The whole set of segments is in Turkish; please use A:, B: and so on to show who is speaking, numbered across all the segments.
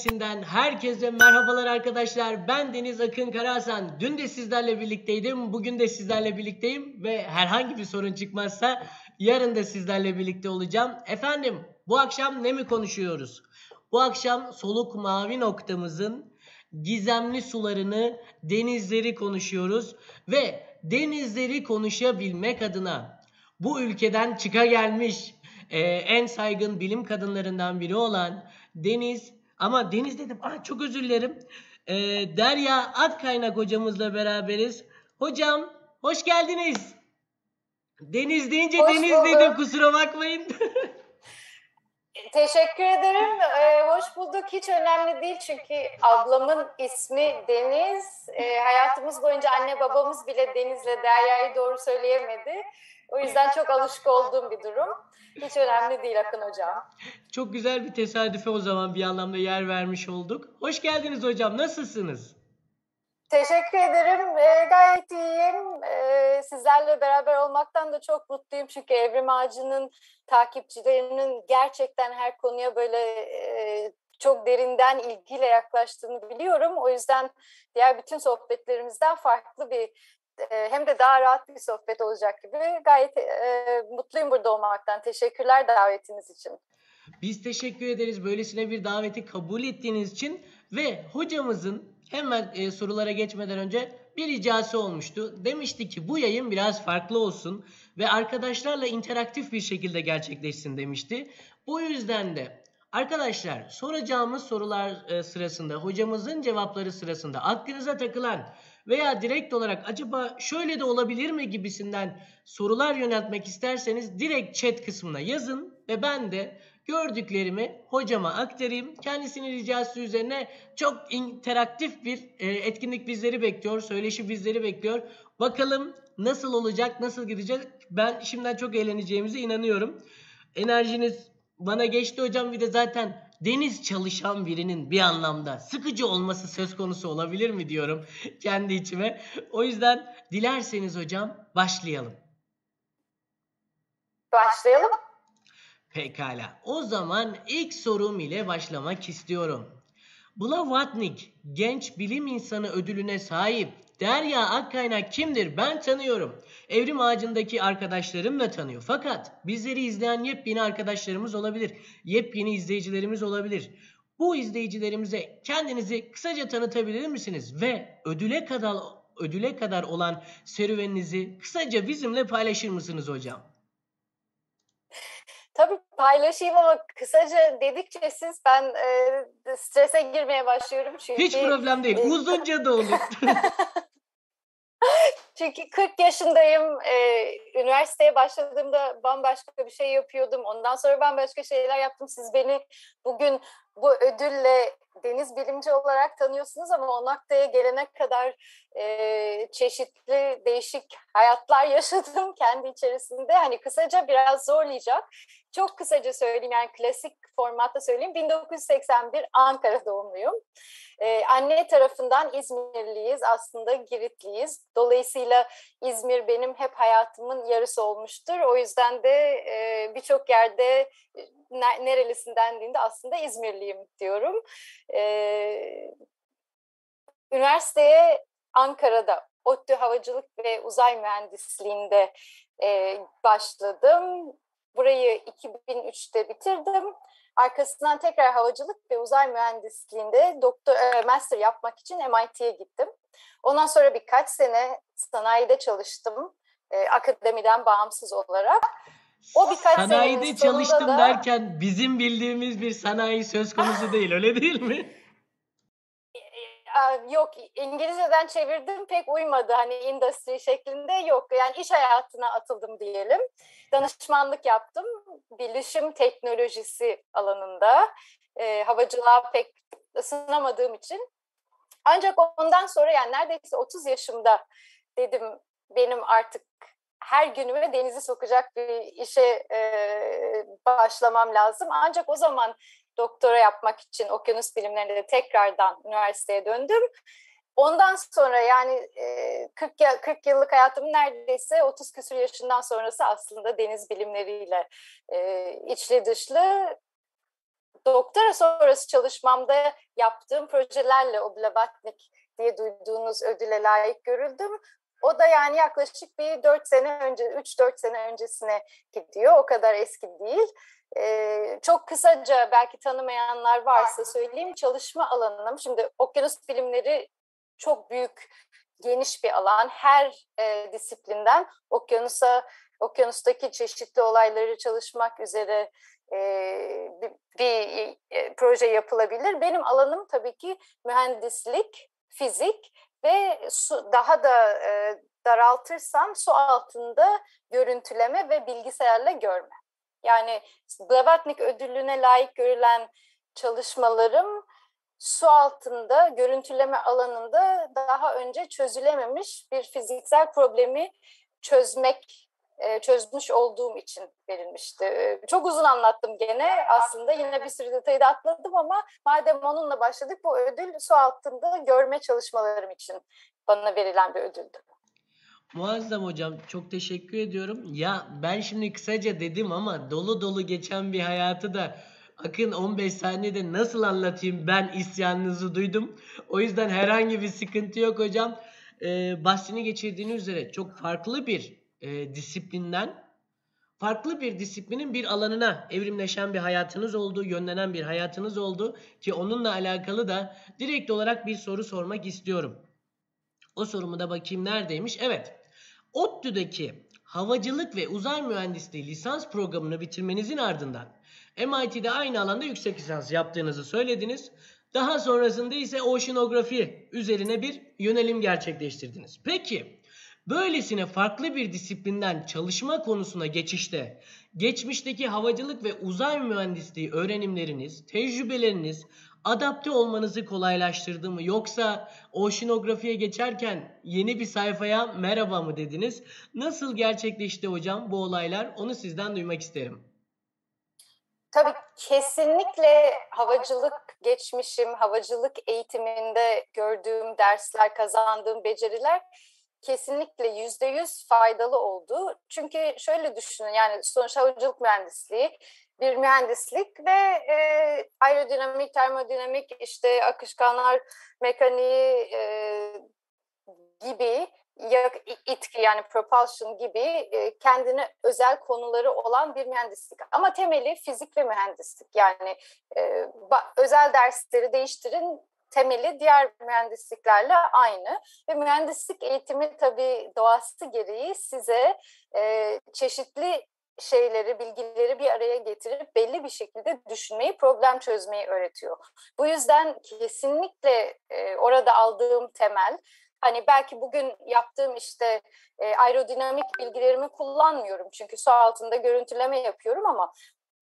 A: ailesinden herkese merhabalar arkadaşlar. Ben Deniz Akın Karahasan. Dün de sizlerle birlikteydim. Bugün de sizlerle birlikteyim. Ve herhangi bir sorun çıkmazsa yarın da sizlerle birlikte olacağım. Efendim bu akşam ne mi konuşuyoruz? Bu akşam soluk mavi noktamızın gizemli sularını, denizleri konuşuyoruz. Ve denizleri konuşabilmek adına bu ülkeden çıka gelmiş e, en saygın bilim kadınlarından biri olan Deniz ama Deniz dedim ah çok özür dilerim. E, Derya Akkaynak hocamızla beraberiz. Hocam hoş geldiniz. Deniz deyince
B: Hoş
A: Deniz
B: bulduk.
A: dedim kusura bakmayın.
B: Teşekkür ederim. Ee, hoş bulduk. Hiç önemli değil çünkü ablamın ismi Deniz. Ee, hayatımız boyunca anne babamız bile Deniz'le Derya'yı doğru söyleyemedi. O yüzden çok alışık olduğum bir durum. Hiç önemli değil Akın Hocam.
A: çok güzel bir tesadüfe o zaman bir anlamda yer vermiş olduk. Hoş geldiniz hocam nasılsınız?
B: Teşekkür ederim. Ee, gayet iyiyim. Ee, sizlerle beraber olmaktan da çok mutluyum. Çünkü Evrim Ağacı'nın takipçilerinin gerçekten her konuya böyle e, çok derinden ilgiyle yaklaştığını biliyorum. O yüzden diğer bütün sohbetlerimizden farklı bir e, hem de daha rahat bir sohbet olacak gibi. Gayet e, mutluyum burada olmaktan. Teşekkürler davetiniz için.
A: Biz teşekkür ederiz böylesine bir daveti kabul ettiğiniz için ve hocamızın hemen e, sorulara geçmeden önce bir ricası olmuştu. Demişti ki bu yayın biraz farklı olsun ve arkadaşlarla interaktif bir şekilde gerçekleşsin demişti. Bu yüzden de arkadaşlar soracağımız sorular e, sırasında hocamızın cevapları sırasında aklınıza takılan veya direkt olarak acaba şöyle de olabilir mi gibisinden sorular yöneltmek isterseniz direkt chat kısmına yazın ve ben de gördüklerimi hocama aktarayım. Kendisinin ricası üzerine çok interaktif bir e, etkinlik bizleri bekliyor. Söyleşi bizleri bekliyor. Bakalım nasıl olacak, nasıl gidecek? Ben şimdiden çok eğleneceğimize inanıyorum. Enerjiniz bana geçti hocam. Bir de zaten deniz çalışan birinin bir anlamda sıkıcı olması söz konusu olabilir mi diyorum kendi içime. O yüzden dilerseniz hocam başlayalım.
B: Başlayalım.
A: Pekala. O zaman ilk sorum ile başlamak istiyorum. Blavatnik genç bilim insanı ödülüne sahip Derya Akkaynak kimdir? Ben tanıyorum. Evrim Ağacı'ndaki arkadaşlarım da tanıyor. Fakat bizleri izleyen yepyeni arkadaşlarımız olabilir. Yepyeni izleyicilerimiz olabilir. Bu izleyicilerimize kendinizi kısaca tanıtabilir misiniz? Ve ödüle kadar ödüle kadar olan serüveninizi kısaca bizimle paylaşır mısınız hocam?
B: Tabii paylaşayım ama kısaca dedikçe siz ben e, strese girmeye başlıyorum çünkü.
A: Hiç problem değil. Uzunca da olur.
B: Çünkü 40 yaşındayım. E, üniversiteye başladığımda bambaşka bir şey yapıyordum. Ondan sonra bambaşka şeyler yaptım. Siz beni bugün bu ödülle deniz bilimci olarak tanıyorsunuz ama o noktaya gelene kadar e, çeşitli değişik hayatlar yaşadım kendi içerisinde. Hani kısaca biraz zorlayacak. Çok kısaca söyleyeyim yani klasik formatta söyleyeyim. 1981 Ankara doğumluyum. Ee, anne tarafından İzmirliyiz aslında Giritliyiz. Dolayısıyla İzmir benim hep hayatımın yarısı olmuştur. O yüzden de e, birçok yerde ne, nerelisin dendiğinde aslında İzmirliyim diyorum. Ee, üniversiteye Ankara'da ODTÜ Havacılık ve Uzay Mühendisliği'nde e, başladım. Burayı 2003'te bitirdim. Arkasından tekrar havacılık ve uzay mühendisliğinde doktor e, master yapmak için MIT'ye gittim. Ondan sonra birkaç sene sanayide çalıştım. E, akademiden bağımsız olarak.
A: O birkaç Sanayide çalıştım da... derken bizim bildiğimiz bir sanayi söz konusu değil öyle değil mi?
B: Yok İngilizceden çevirdim pek uymadı hani industry şeklinde yok yani iş hayatına atıldım diyelim. Danışmanlık yaptım bilişim teknolojisi alanında e, havacılığa pek ısınamadığım için. Ancak ondan sonra yani neredeyse 30 yaşımda dedim benim artık her günüme denizi sokacak bir işe e, başlamam lazım. Ancak o zaman doktora yapmak için okyanus bilimlerinde tekrardan üniversiteye döndüm. Ondan sonra yani 40, 40 yıllık hayatımın neredeyse 30 küsur yaşından sonrası aslında deniz bilimleriyle içli dışlı doktora sonrası çalışmamda yaptığım projelerle o Blavatnik diye duyduğunuz ödüle layık görüldüm. O da yani yaklaşık bir 4 sene önce, 3-4 sene öncesine gidiyor. O kadar eski değil. Ee, çok kısaca belki tanımayanlar varsa söyleyeyim çalışma alanım. Şimdi okyanus bilimleri çok büyük, geniş bir alan. Her e, disiplinden okyanusa, okyanustaki çeşitli olayları çalışmak üzere e, bir, bir e, proje yapılabilir. Benim alanım tabii ki mühendislik, fizik ve su, daha da e, daraltırsam su altında görüntüleme ve bilgisayarla görme. Yani Blavatnik ödülüne layık görülen çalışmalarım su altında görüntüleme alanında daha önce çözülememiş bir fiziksel problemi çözmek çözmüş olduğum için verilmişti. Çok uzun anlattım gene. Aslında yine bir sürü detayı da atladım ama madem onunla başladık bu ödül su altında görme çalışmalarım için bana verilen bir ödüldü.
A: Muazzam hocam çok teşekkür ediyorum. Ya ben şimdi kısaca dedim ama dolu dolu geçen bir hayatı da Akın 15 saniyede nasıl anlatayım ben isyanınızı duydum. O yüzden herhangi bir sıkıntı yok hocam. Ee, bahsini geçirdiğiniz üzere çok farklı bir e, disiplinden farklı bir disiplinin bir alanına evrimleşen bir hayatınız oldu, yönlenen bir hayatınız oldu ki onunla alakalı da direkt olarak bir soru sormak istiyorum. O sorumu da bakayım neredeymiş? Evet. ODTÜ'deki havacılık ve uzay mühendisliği lisans programını bitirmenizin ardından MIT'de aynı alanda yüksek lisans yaptığınızı söylediniz. Daha sonrasında ise oşinografi üzerine bir yönelim gerçekleştirdiniz. Peki Böylesine farklı bir disiplinden çalışma konusuna geçişte geçmişteki havacılık ve uzay mühendisliği öğrenimleriniz, tecrübeleriniz adapte olmanızı kolaylaştırdı mı? Yoksa oşinografiye geçerken yeni bir sayfaya merhaba mı dediniz? Nasıl gerçekleşti hocam bu olaylar? Onu sizden duymak isterim.
B: Tabii kesinlikle havacılık geçmişim, havacılık eğitiminde gördüğüm dersler, kazandığım beceriler kesinlikle yüzde yüz faydalı oldu. Çünkü şöyle düşünün yani sonuç havacılık mühendisliği bir mühendislik ve e, aerodinamik, termodinamik, işte akışkanlar mekaniği e, gibi itki yani propulsion gibi e, kendine özel konuları olan bir mühendislik. Ama temeli fizik ve mühendislik. Yani e, özel dersleri değiştirin temeli diğer mühendisliklerle aynı. Ve mühendislik eğitimi tabii doğası gereği size e, çeşitli şeyleri, bilgileri bir araya getirip belli bir şekilde düşünmeyi, problem çözmeyi öğretiyor. Bu yüzden kesinlikle e, orada aldığım temel, hani belki bugün yaptığım işte e, aerodinamik bilgilerimi kullanmıyorum çünkü su altında görüntüleme yapıyorum ama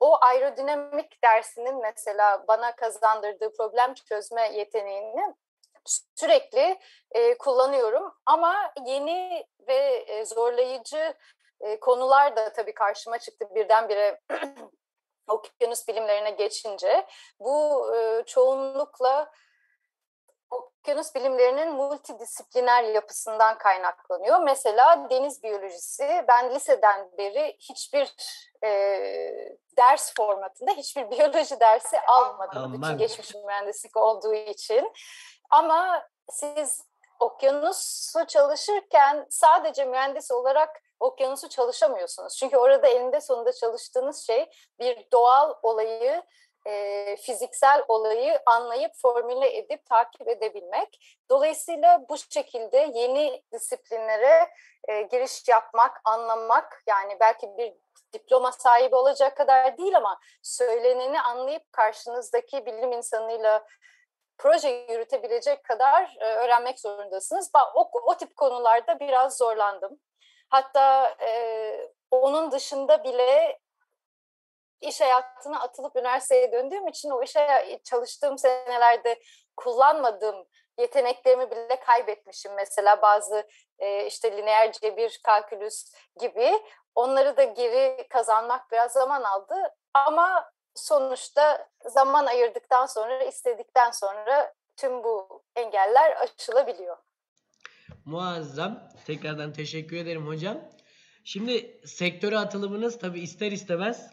B: o aerodinamik dersinin mesela bana kazandırdığı problem çözme yeteneğini sürekli e, kullanıyorum ama yeni ve e, zorlayıcı e, konular da tabii karşıma çıktı birdenbire okyanus bilimlerine geçince. Bu e, çoğunlukla okyanus bilimlerinin multidisipliner yapısından kaynaklanıyor. Mesela deniz biyolojisi, ben liseden beri hiçbir e, ders formatında hiçbir biyoloji dersi almadım. Aman. Bütün geçmiş mühendislik olduğu için. Ama siz okyanusu çalışırken sadece mühendis olarak okyanusu çalışamıyorsunuz. Çünkü orada elinde sonunda çalıştığınız şey bir doğal olayı e, fiziksel olayı anlayıp formüle edip takip edebilmek. Dolayısıyla bu şekilde yeni disiplinlere e, giriş yapmak, anlamak yani belki bir diploma sahibi olacak kadar değil ama söyleneni anlayıp karşınızdaki bilim insanıyla proje yürütebilecek kadar öğrenmek zorundasınız. O, o tip konularda biraz zorlandım. Hatta e, onun dışında bile iş hayatına atılıp üniversiteye döndüğüm için o işe çalıştığım senelerde kullanmadığım yeteneklerimi bile kaybetmişim. Mesela bazı e, işte lineer cebir, kalkülüs gibi onları da geri kazanmak biraz zaman aldı. Ama sonuçta zaman ayırdıktan sonra, istedikten sonra tüm bu engeller aşılabiliyor.
A: Muazzam. Tekrardan teşekkür ederim hocam. Şimdi sektöre atılımınız tabii ister istemez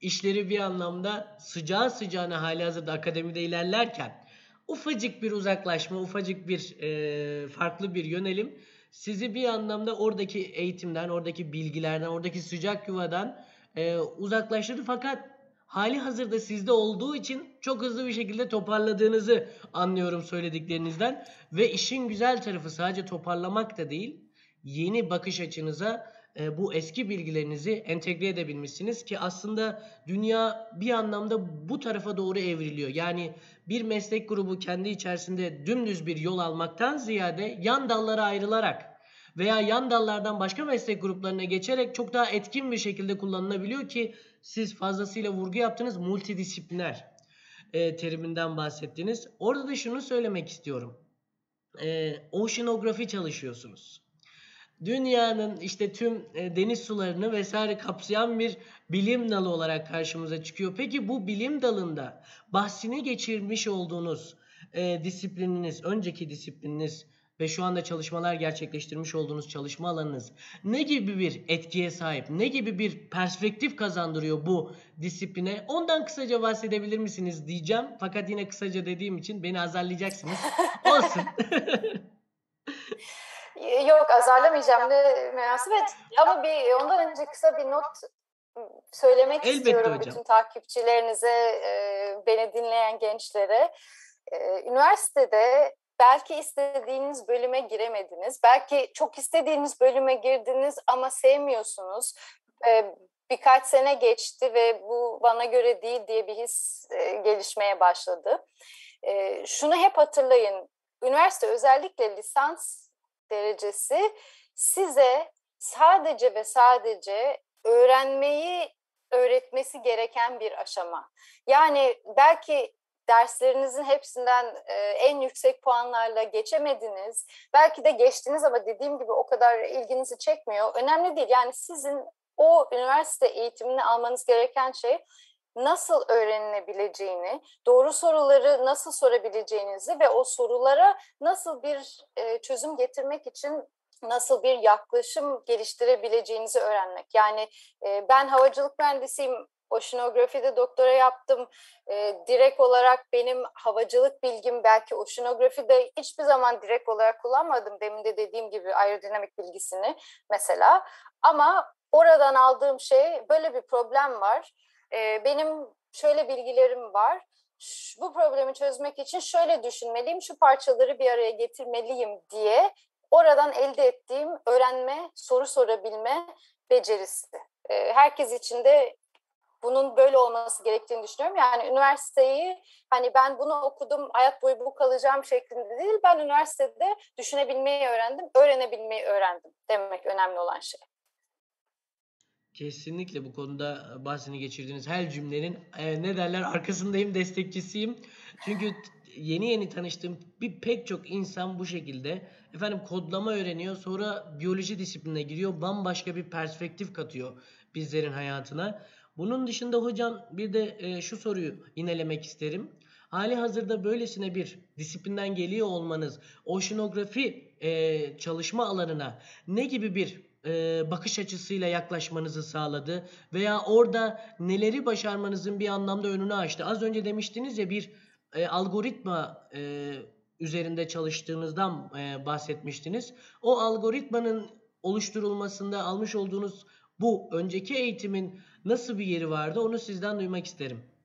A: işleri bir anlamda sıcağı sıcağına hali hazırda akademide ilerlerken ufacık bir uzaklaşma, ufacık bir e, farklı bir yönelim sizi bir anlamda oradaki eğitimden, oradaki bilgilerden, oradaki sıcak yuvadan e, uzaklaştırdı. Fakat hali hazırda sizde olduğu için çok hızlı bir şekilde toparladığınızı anlıyorum söylediklerinizden. Ve işin güzel tarafı sadece toparlamak da değil, yeni bakış açınıza e, bu eski bilgilerinizi entegre edebilmişsiniz ki aslında dünya bir anlamda bu tarafa doğru evriliyor. Yani bir meslek grubu kendi içerisinde dümdüz bir yol almaktan ziyade yan dallara ayrılarak veya yan dallardan başka meslek gruplarına geçerek çok daha etkin bir şekilde kullanılabiliyor ki siz fazlasıyla vurgu yaptınız multidisipliner e, teriminden bahsettiniz. Orada da şunu söylemek istiyorum. E, oceanografi çalışıyorsunuz dünyanın işte tüm e, deniz sularını vesaire kapsayan bir bilim dalı olarak karşımıza çıkıyor. Peki bu bilim dalında bahsini geçirmiş olduğunuz e, disiplininiz, önceki disiplininiz ve şu anda çalışmalar gerçekleştirmiş olduğunuz çalışma alanınız ne gibi bir etkiye sahip, ne gibi bir perspektif kazandırıyor bu disipline? Ondan kısaca bahsedebilir misiniz diyeceğim. Fakat yine kısaca dediğim için beni azarlayacaksınız. Olsun.
B: Yok azarlamayacağım ne münasebet. Ama bir ondan önce kısa bir not söylemek
A: Elbette
B: istiyorum
A: hocam.
B: bütün takipçilerinize, beni dinleyen gençlere. Üniversitede belki istediğiniz bölüme giremediniz. Belki çok istediğiniz bölüme girdiniz ama sevmiyorsunuz. Birkaç sene geçti ve bu bana göre değil diye bir his gelişmeye başladı. Şunu hep hatırlayın. Üniversite özellikle lisans derecesi size sadece ve sadece öğrenmeyi öğretmesi gereken bir aşama. Yani belki derslerinizin hepsinden e, en yüksek puanlarla geçemediniz. Belki de geçtiniz ama dediğim gibi o kadar ilginizi çekmiyor. Önemli değil. Yani sizin o üniversite eğitimini almanız gereken şey nasıl öğrenilebileceğini, doğru soruları nasıl sorabileceğinizi ve o sorulara nasıl bir e, çözüm getirmek için nasıl bir yaklaşım geliştirebileceğinizi öğrenmek. Yani e, ben havacılık mühendisiyim, oşinografide doktora yaptım. E, direkt olarak benim havacılık bilgim belki oşinografide hiçbir zaman direkt olarak kullanmadım. Demin de dediğim gibi aerodinamik bilgisini mesela. Ama oradan aldığım şey böyle bir problem var benim şöyle bilgilerim var. Bu problemi çözmek için şöyle düşünmeliyim, şu parçaları bir araya getirmeliyim diye oradan elde ettiğim öğrenme, soru sorabilme becerisi. Herkes için de bunun böyle olması gerektiğini düşünüyorum. Yani üniversiteyi hani ben bunu okudum, hayat boyu bu kalacağım şeklinde değil. Ben üniversitede düşünebilmeyi öğrendim, öğrenebilmeyi öğrendim demek önemli olan şey.
A: Kesinlikle bu konuda bahsini geçirdiğiniz her cümlenin e, ne derler arkasındayım, destekçisiyim. Çünkü yeni yeni tanıştığım bir pek çok insan bu şekilde efendim kodlama öğreniyor sonra biyoloji disiplinine giriyor bambaşka bir perspektif katıyor bizlerin hayatına. Bunun dışında hocam bir de e, şu soruyu inelemek isterim. Hali hazırda böylesine bir disiplinden geliyor olmanız oşinografi e, çalışma alanına ne gibi bir e, bakış açısıyla yaklaşmanızı sağladı veya orada neleri başarmanızın bir anlamda önünü açtı. Az önce demiştiniz ya bir e, algoritma e, üzerinde çalıştığınızdan e, bahsetmiştiniz. O algoritmanın oluşturulmasında almış olduğunuz bu önceki eğitimin nasıl bir yeri vardı onu sizden duymak isterim.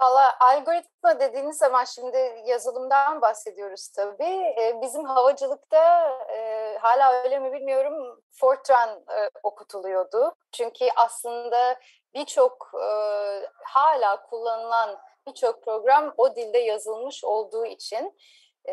B: Valla algoritma dediğiniz zaman şimdi yazılımdan bahsediyoruz tabii. Ee, bizim havacılıkta e, hala öyle mi bilmiyorum Fortran e, okutuluyordu. Çünkü aslında birçok e, hala kullanılan birçok program o dilde yazılmış olduğu için e,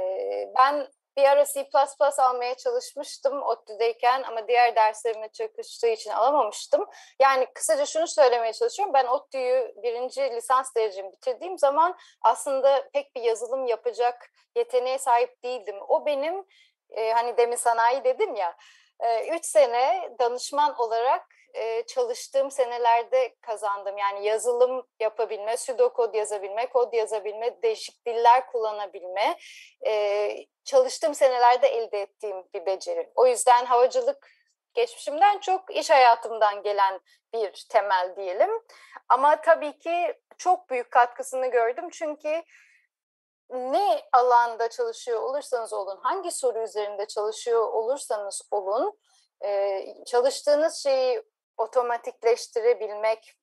B: ben bir ara C++ almaya çalışmıştım ODTÜ'deyken ama diğer derslerime çakıştığı için alamamıştım. Yani kısaca şunu söylemeye çalışıyorum. Ben ODTÜ'yü birinci lisans derecemi bitirdiğim zaman aslında pek bir yazılım yapacak yeteneğe sahip değildim. O benim e, hani demin sanayi dedim ya, e, üç sene danışman olarak e, çalıştığım senelerde kazandım. Yani yazılım yapabilme, pseudokod yazabilme, kod yazabilme, değişik diller kullanabilme, e, çalıştığım senelerde elde ettiğim bir beceri. O yüzden havacılık geçmişimden çok iş hayatımdan gelen bir temel diyelim. Ama tabii ki çok büyük katkısını gördüm çünkü ne alanda çalışıyor olursanız olun, hangi soru üzerinde çalışıyor olursanız olun, çalıştığınız şeyi otomatikleştirebilmek,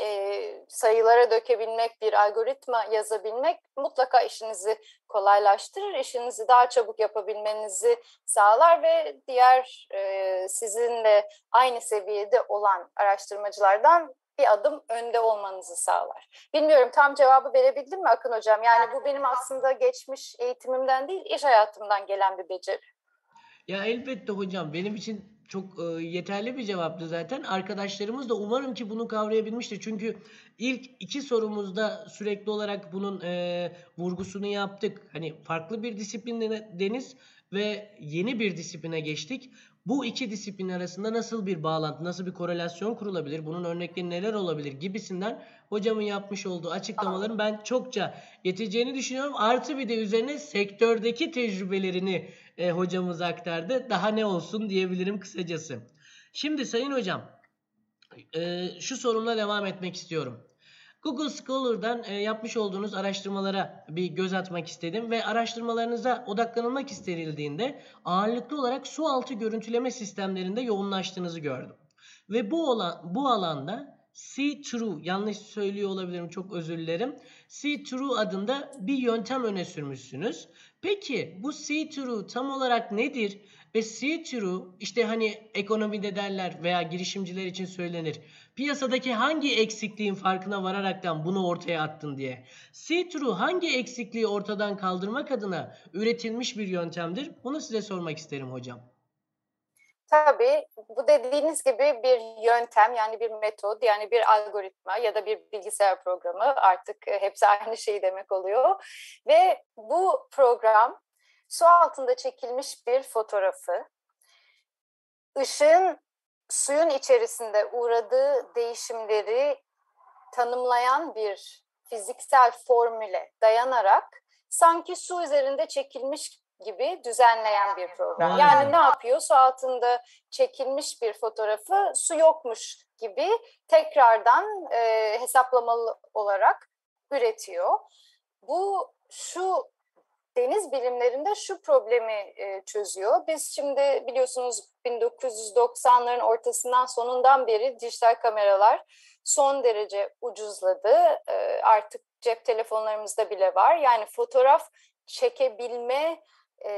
B: e, sayılara dökebilmek, bir algoritma yazabilmek mutlaka işinizi kolaylaştırır, işinizi daha çabuk yapabilmenizi sağlar ve diğer e, sizinle aynı seviyede olan araştırmacılardan bir adım önde olmanızı sağlar. Bilmiyorum tam cevabı verebildim mi Akın Hocam? Yani bu benim aslında geçmiş eğitimimden değil, iş hayatımdan gelen bir beceri.
A: Ya elbette hocam benim için çok e, yeterli bir cevaptı zaten. Arkadaşlarımız da umarım ki bunu kavrayabilmiştir. Çünkü ilk iki sorumuzda sürekli olarak bunun e, vurgusunu yaptık. Hani farklı bir disiplindeniz ve yeni bir disipline geçtik. Bu iki disiplin arasında nasıl bir bağlantı, nasıl bir korelasyon kurulabilir, bunun örnekleri neler olabilir gibisinden hocamın yapmış olduğu açıklamaların ben çokça yeteceğini düşünüyorum. Artı bir de üzerine sektördeki tecrübelerini e, hocamız aktardı. Daha ne olsun diyebilirim kısacası. Şimdi sayın hocam e, şu sorumla devam etmek istiyorum. Google Scholar'dan e, yapmış olduğunuz araştırmalara bir göz atmak istedim ve araştırmalarınıza odaklanılmak istenildiğinde ağırlıklı olarak su altı görüntüleme sistemlerinde yoğunlaştığınızı gördüm. Ve bu olan bu alanda See-Through yanlış söylüyor olabilirim çok özür dilerim. See-Through adında bir yöntem öne sürmüşsünüz. Peki bu see-through tam olarak nedir? Ve see-through işte hani ekonomide derler veya girişimciler için söylenir. Piyasadaki hangi eksikliğin farkına vararaktan bunu ortaya attın diye. See-through hangi eksikliği ortadan kaldırmak adına üretilmiş bir yöntemdir? Bunu size sormak isterim hocam.
B: Tabii bu dediğiniz gibi bir yöntem yani bir metod yani bir algoritma ya da bir bilgisayar programı artık e, hepsi aynı şey demek oluyor. Ve bu program su altında çekilmiş bir fotoğrafı ışığın suyun içerisinde uğradığı değişimleri tanımlayan bir fiziksel formüle dayanarak sanki su üzerinde çekilmiş gibi düzenleyen bir program. Yani ne yapıyor? Su altında çekilmiş bir fotoğrafı su yokmuş gibi tekrardan e, hesaplamalı olarak üretiyor. Bu şu deniz bilimlerinde şu problemi e, çözüyor. Biz şimdi biliyorsunuz 1990'ların ortasından sonundan beri dijital kameralar son derece ucuzladı. E, artık cep telefonlarımızda bile var. Yani fotoğraf çekebilme e,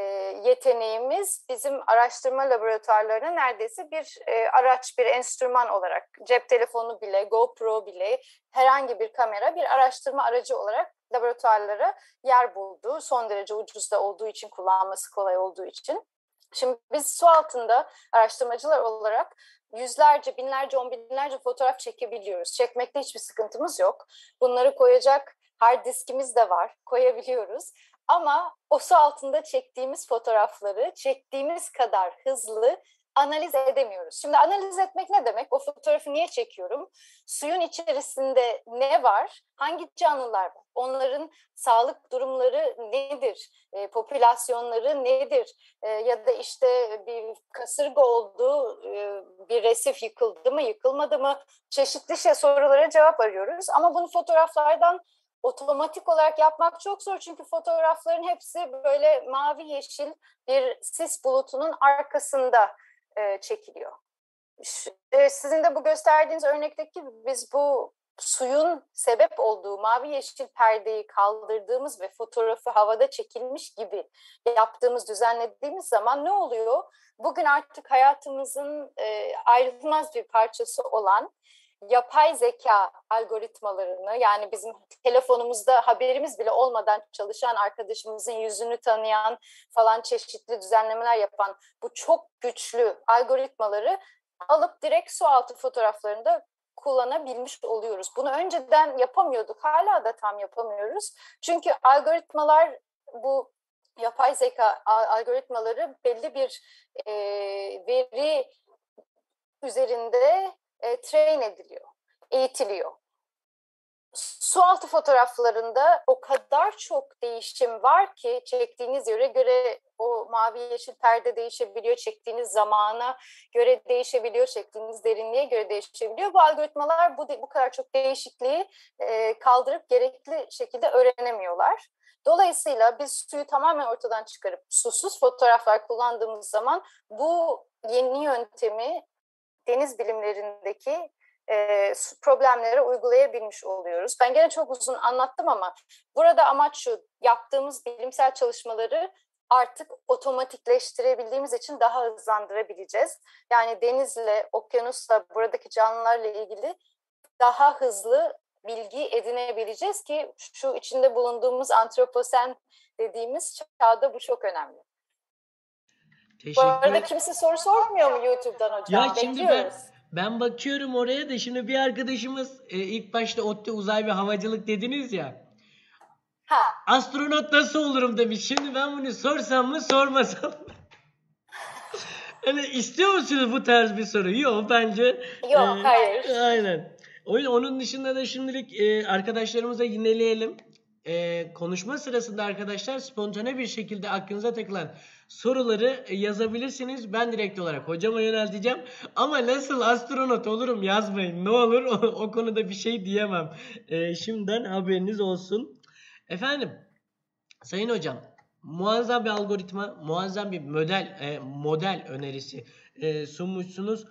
B: yeteneğimiz bizim araştırma laboratuvarlarına neredeyse bir e, araç, bir enstrüman olarak cep telefonu bile, GoPro bile herhangi bir kamera bir araştırma aracı olarak laboratuvarlara yer buldu. Son derece ucuz da olduğu için, kullanması kolay olduğu için. Şimdi biz su altında araştırmacılar olarak yüzlerce, binlerce, on binlerce fotoğraf çekebiliyoruz. Çekmekte hiçbir sıkıntımız yok. Bunları koyacak hard diskimiz de var, koyabiliyoruz. Ama o su altında çektiğimiz fotoğrafları çektiğimiz kadar hızlı analiz edemiyoruz. Şimdi analiz etmek ne demek? O fotoğrafı niye çekiyorum? Suyun içerisinde ne var? Hangi canlılar var? Onların sağlık durumları nedir? E, popülasyonları nedir? E, ya da işte bir kasırga oldu, e, bir resif yıkıldı mı, yıkılmadı mı? Çeşitli şey sorulara cevap arıyoruz. Ama bunu fotoğraflardan otomatik olarak yapmak çok zor çünkü fotoğrafların hepsi böyle mavi yeşil bir sis bulutunun arkasında e, çekiliyor. E, sizin de bu gösterdiğiniz örnekteki biz bu suyun sebep olduğu mavi yeşil perdeyi kaldırdığımız ve fotoğrafı havada çekilmiş gibi yaptığımız, düzenlediğimiz zaman ne oluyor? Bugün artık hayatımızın e, ayrılmaz bir parçası olan yapay zeka algoritmalarını yani bizim telefonumuzda haberimiz bile olmadan çalışan arkadaşımızın yüzünü tanıyan falan çeşitli düzenlemeler yapan bu çok güçlü algoritmaları alıp direkt su altı fotoğraflarında kullanabilmiş oluyoruz. Bunu önceden yapamıyorduk. Hala da tam yapamıyoruz. Çünkü algoritmalar bu yapay zeka algoritmaları belli bir e, veri üzerinde e, train ediliyor, eğitiliyor. su altı fotoğraflarında o kadar çok değişim var ki çektiğiniz yere göre o mavi yeşil perde değişebiliyor, çektiğiniz zamana göre değişebiliyor, çektiğiniz derinliğe göre değişebiliyor. Bu algoritmalar bu, bu kadar çok değişikliği e, kaldırıp gerekli şekilde öğrenemiyorlar. Dolayısıyla biz suyu tamamen ortadan çıkarıp susuz fotoğraflar kullandığımız zaman bu yeni yöntemi deniz bilimlerindeki e, problemlere uygulayabilmiş oluyoruz. Ben gene çok uzun anlattım ama burada amaç şu, yaptığımız bilimsel çalışmaları artık otomatikleştirebildiğimiz için daha hızlandırabileceğiz. Yani denizle, okyanusla, buradaki canlılarla ilgili daha hızlı bilgi edinebileceğiz ki şu içinde bulunduğumuz antroposen dediğimiz çağda bu çok önemli. Teşekkür Bu arada kimse soru sormuyor mu YouTube'dan hocam?
A: Ya şimdi ben ben bakıyorum oraya da şimdi bir arkadaşımız e, ilk başta ODTÜ uzay ve havacılık dediniz ya. Ha. Astronot nasıl olurum demiş. Şimdi ben bunu sorsam mı sormasam mı? hani istiyor musunuz bu tarz bir soru? Yok bence.
B: Yok e, hayır.
A: Aynen. Onun dışında da şimdilik e, arkadaşlarımıza yineleyelim. E, konuşma sırasında arkadaşlar spontane bir şekilde aklınıza takılan soruları e, yazabilirsiniz. Ben direkt olarak hocama yönelteceğim. Ama nasıl astronot olurum yazmayın. Ne olur o, o konuda bir şey diyemem. E, şimdiden haberiniz olsun. Efendim sayın hocam muazzam bir algoritma, muazzam bir model e, model önerisi e, sunmuşsunuz.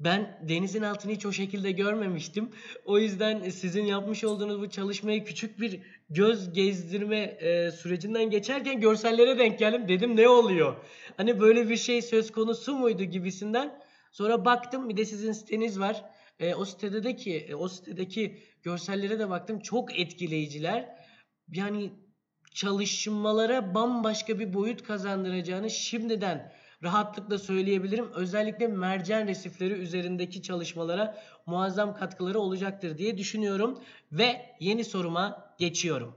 A: Ben denizin altını hiç o şekilde görmemiştim. O yüzden sizin yapmış olduğunuz bu çalışmayı küçük bir göz gezdirme e, sürecinden geçerken görsellere denk geldim. Dedim ne oluyor? Hani böyle bir şey söz konusu muydu gibisinden. Sonra baktım bir de sizin siteniz var. E, o sitedeki e, o sitedeki görsellere de baktım. Çok etkileyiciler. Yani çalışmalara bambaşka bir boyut kazandıracağını şimdiden rahatlıkla söyleyebilirim. Özellikle mercan resifleri üzerindeki çalışmalara muazzam katkıları olacaktır diye düşünüyorum. Ve yeni soruma geçiyorum.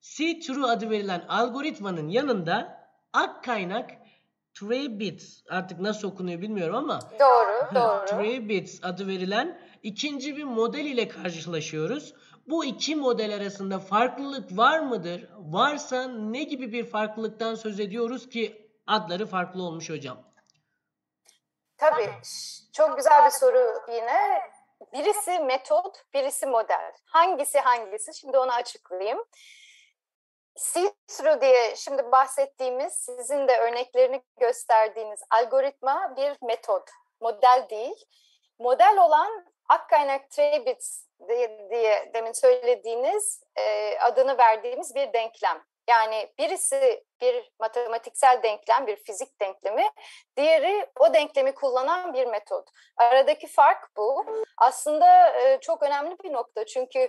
A: See-Through adı verilen algoritmanın yanında ak kaynak Trebits artık nasıl okunuyor bilmiyorum ama
B: doğru doğru
A: Trebits adı verilen ikinci bir model ile karşılaşıyoruz. Bu iki model arasında farklılık var mıdır? Varsa ne gibi bir farklılıktan söz ediyoruz ki adları farklı olmuş hocam.
B: Tabii. Çok güzel bir soru yine. Birisi metot, birisi model. Hangisi hangisi? Şimdi onu açıklayayım. see diye şimdi bahsettiğimiz, sizin de örneklerini gösterdiğiniz algoritma bir metot, model değil. Model olan ak kaynak Trebits diye, diye demin söylediğiniz e, adını verdiğimiz bir denklem. Yani birisi bir matematiksel denklem, bir fizik denklemi, diğeri o denklemi kullanan bir metot. Aradaki fark bu. Aslında e, çok önemli bir nokta çünkü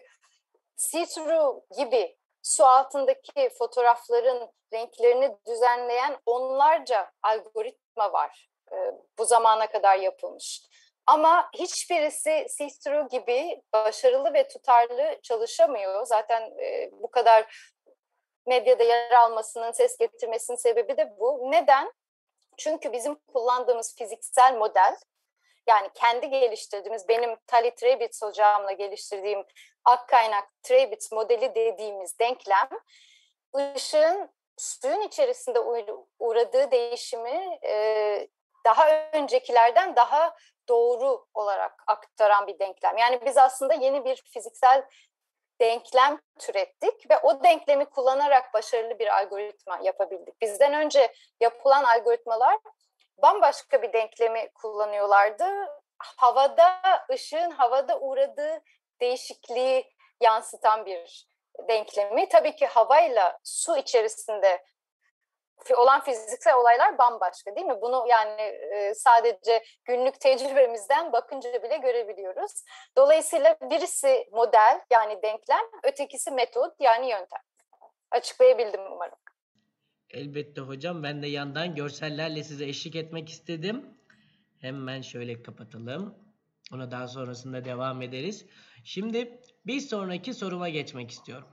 B: see-through gibi su altındaki fotoğrafların renklerini düzenleyen onlarca algoritma var e, bu zamana kadar yapılmış. Ama hiçbirisi see-through gibi başarılı ve tutarlı çalışamıyor. Zaten e, bu kadar medyada yer almasının, ses getirmesinin sebebi de bu. Neden? Çünkü bizim kullandığımız fiziksel model, yani kendi geliştirdiğimiz, benim Tali Trebits hocamla geliştirdiğim ak kaynak Trebits modeli dediğimiz denklem, ışığın suyun içerisinde uğradığı değişimi e, daha öncekilerden daha doğru olarak aktaran bir denklem. Yani biz aslında yeni bir fiziksel denklem türettik ve o denklemi kullanarak başarılı bir algoritma yapabildik. Bizden önce yapılan algoritmalar bambaşka bir denklemi kullanıyorlardı. Havada, ışığın havada uğradığı değişikliği yansıtan bir denklemi. Tabii ki havayla su içerisinde olan fiziksel olaylar bambaşka değil mi? Bunu yani e, sadece günlük tecrübemizden bakınca bile görebiliyoruz. Dolayısıyla birisi model yani denklem, ötekisi metot yani yöntem. Açıklayabildim umarım.
A: Elbette hocam ben de yandan görsellerle size eşlik etmek istedim. Hemen şöyle kapatalım. Ona daha sonrasında devam ederiz. Şimdi bir sonraki soruma geçmek istiyorum.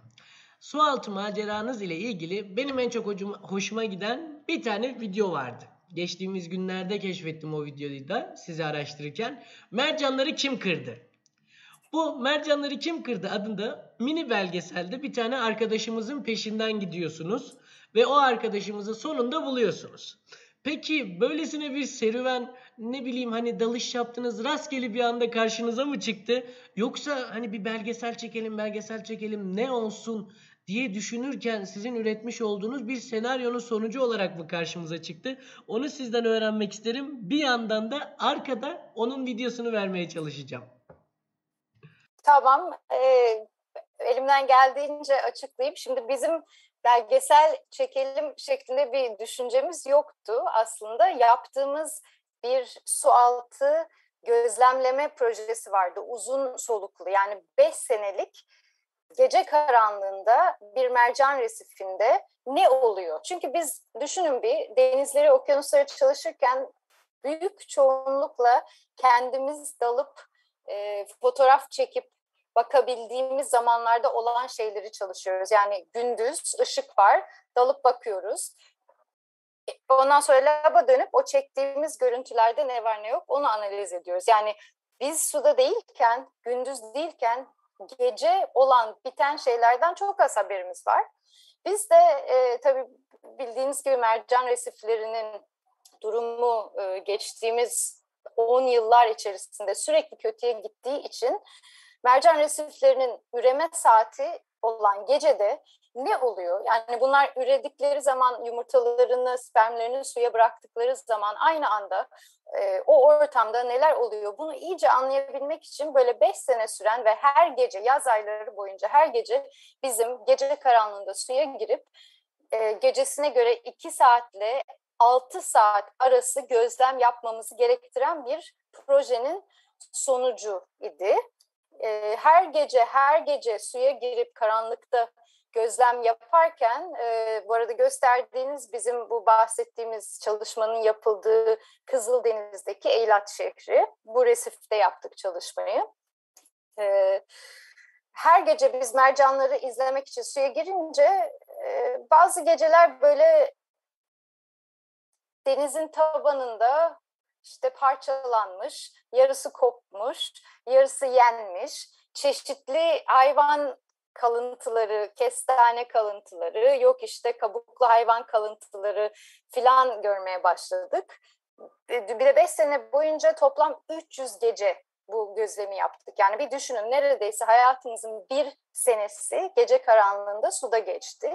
A: Sualtı maceranız ile ilgili benim en çok hoşuma giden bir tane video vardı. Geçtiğimiz günlerde keşfettim o videoyu da sizi araştırırken. Mercanları kim kırdı? Bu mercanları kim kırdı adında mini belgeselde bir tane arkadaşımızın peşinden gidiyorsunuz ve o arkadaşımızı sonunda buluyorsunuz. Peki böylesine bir serüven ne bileyim hani dalış yaptınız rastgele bir anda karşınıza mı çıktı? Yoksa hani bir belgesel çekelim belgesel çekelim ne olsun diye düşünürken sizin üretmiş olduğunuz bir senaryonun sonucu olarak mı karşımıza çıktı? Onu sizden öğrenmek isterim. Bir yandan da arkada onun videosunu vermeye çalışacağım.
B: Tamam. Ee, elimden geldiğince açıklayayım. Şimdi bizim belgesel çekelim şeklinde bir düşüncemiz yoktu aslında. Yaptığımız bir sualtı gözlemleme projesi vardı. Uzun soluklu yani 5 senelik gece karanlığında bir mercan resifinde ne oluyor? Çünkü biz düşünün bir denizleri, okyanusları çalışırken büyük çoğunlukla kendimiz dalıp e, fotoğraf çekip bakabildiğimiz zamanlarda olan şeyleri çalışıyoruz. Yani gündüz ışık var, dalıp bakıyoruz. Ondan sonra laba dönüp o çektiğimiz görüntülerde ne var ne yok onu analiz ediyoruz. Yani biz suda değilken, gündüz değilken gece olan biten şeylerden çok az haberimiz var. Biz de e, tabii bildiğiniz gibi mercan resiflerinin durumu e, geçtiğimiz 10 yıllar içerisinde sürekli kötüye gittiği için mercan resiflerinin üreme saati olan gecede ne oluyor? Yani bunlar üredikleri zaman yumurtalarını, spermlerini suya bıraktıkları zaman aynı anda e, o ortamda neler oluyor? Bunu iyice anlayabilmek için böyle beş sene süren ve her gece yaz ayları boyunca her gece bizim gece karanlığında suya girip e, gecesine göre iki saatle altı saat arası gözlem yapmamızı gerektiren bir projenin sonucu idi. E, her gece her gece suya girip karanlıkta gözlem yaparken e, bu arada gösterdiğiniz bizim bu bahsettiğimiz çalışmanın yapıldığı Kızıldeniz'deki Eylat şehri. Bu resifte yaptık çalışmayı. E, her gece biz mercanları izlemek için suya girince e, bazı geceler böyle denizin tabanında işte parçalanmış, yarısı kopmuş, yarısı yenmiş, çeşitli hayvan kalıntıları, kestane kalıntıları, yok işte kabuklu hayvan kalıntıları filan görmeye başladık. Bir de beş sene boyunca toplam 300 gece bu gözlemi yaptık. Yani bir düşünün neredeyse hayatımızın bir senesi gece karanlığında suda geçti.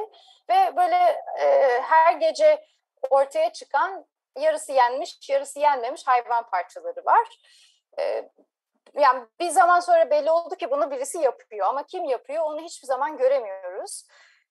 B: Ve böyle e, her gece ortaya çıkan yarısı yenmiş, yarısı yenmemiş hayvan parçaları var. E, yani bir zaman sonra belli oldu ki bunu birisi yapıyor ama kim yapıyor onu hiçbir zaman göremiyoruz.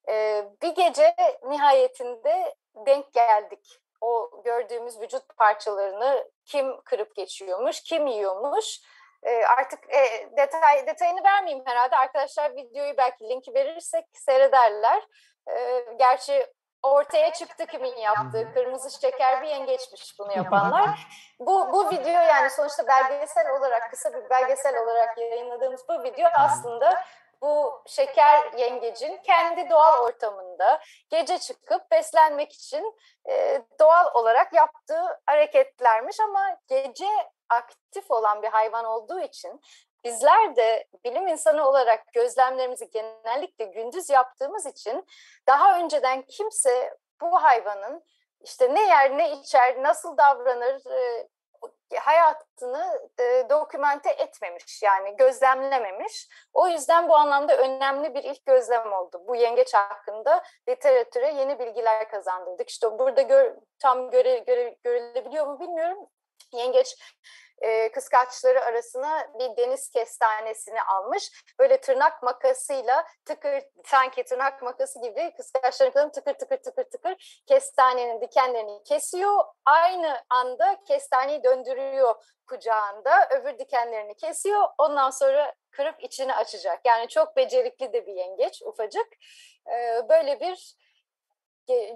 B: Ee, bir gece nihayetinde denk geldik. O gördüğümüz vücut parçalarını kim kırıp geçiyormuş, kim yiyormuş. Ee, artık e, detay detayını vermeyeyim herhalde. Arkadaşlar videoyu belki linki verirsek seyrederler. Ee, gerçi ortaya çıktı kimin yaptığı. Kırmızı şeker bir yengeçmiş bunu yapanlar. Bu, bu video yani sonuçta belgesel olarak, kısa bir belgesel olarak yayınladığımız bu video aslında bu şeker yengecin kendi doğal ortamında gece çıkıp beslenmek için e, doğal olarak yaptığı hareketlermiş ama gece aktif olan bir hayvan olduğu için Bizler de bilim insanı olarak gözlemlerimizi genellikle gündüz yaptığımız için daha önceden kimse bu hayvanın işte ne yer, ne içer, nasıl davranır, e, hayatını e, dokümente etmemiş yani gözlemlememiş. O yüzden bu anlamda önemli bir ilk gözlem oldu. Bu yengeç hakkında literatüre yeni bilgiler kazandırdık. İşte burada gör, tam göre, göre, görülebiliyor mu bilmiyorum. Yengeç e, kıskaçları arasına bir deniz kestanesini almış. Böyle tırnak makasıyla tıkır sanki tırnak makası gibi kıskaçların tıkır tıkır tıkır tıkır kestanenin dikenlerini kesiyor. Aynı anda kestaneyi döndürüyor kucağında öbür dikenlerini kesiyor. Ondan sonra kırıp içini açacak. Yani çok becerikli de bir yengeç ufacık. Ee, böyle bir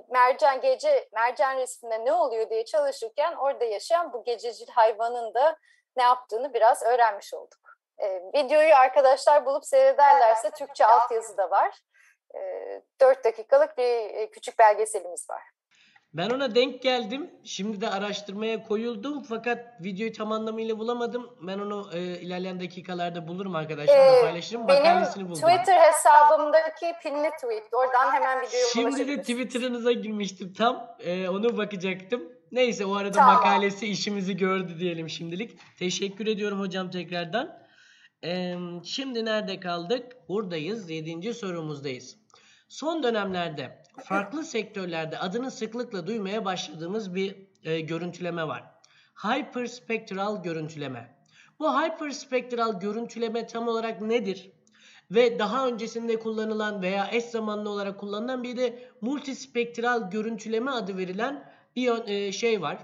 B: mercan gece mercan resminde ne oluyor diye çalışırken orada yaşayan bu gececil hayvanın da ne yaptığını biraz öğrenmiş olduk. E, videoyu arkadaşlar bulup seyrederlerse Türkçe altyazı da var. E, 4 dakikalık bir e, küçük belgeselimiz var.
A: Ben ona denk geldim. Şimdi de araştırmaya koyuldum fakat videoyu tam anlamıyla bulamadım. Ben onu e, ilerleyen dakikalarda bulurum arkadaşlarımla
B: Ee,
A: paylaşırım. Makalesini buldum.
B: Twitter hesabımdaki pinli tweet. Oradan hemen videoya
A: Şimdi de. Twitter'ınıza girmiştim tam. Ee, onu bakacaktım. Neyse o arada
B: Tamam.
A: makalesi işimizi gördü diyelim şimdilik. Teşekkür ediyorum hocam tekrardan. Ee, şimdi nerede kaldık? Buradayız. Yedinci sorumuzdayız. Son dönemlerde farklı sektörlerde adını sıklıkla duymaya başladığımız bir e, görüntüleme var. Hyperspektral görüntüleme. Bu hyperspektral görüntüleme tam olarak nedir? Ve daha öncesinde kullanılan veya eş zamanlı olarak kullanılan bir de multispektral görüntüleme adı verilen bir e, şey var.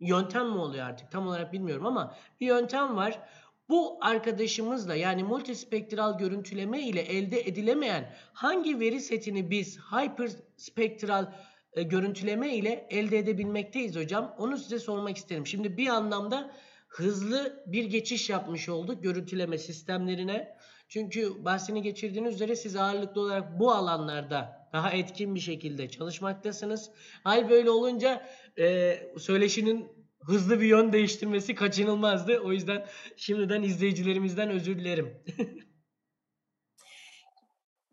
A: Yöntem mi oluyor artık tam olarak bilmiyorum ama bir yöntem var. Bu arkadaşımızla yani multispektral görüntüleme ile elde edilemeyen hangi veri setini biz hyperspektral e, görüntüleme ile elde edebilmekteyiz hocam? Onu size sormak isterim. Şimdi bir anlamda hızlı bir geçiş yapmış olduk görüntüleme sistemlerine. Çünkü bahsini geçirdiğiniz üzere siz ağırlıklı olarak bu alanlarda daha etkin bir şekilde çalışmaktasınız. Hal böyle olunca e, söyleşinin hızlı bir yön değiştirmesi kaçınılmazdı. O yüzden şimdiden izleyicilerimizden özür dilerim.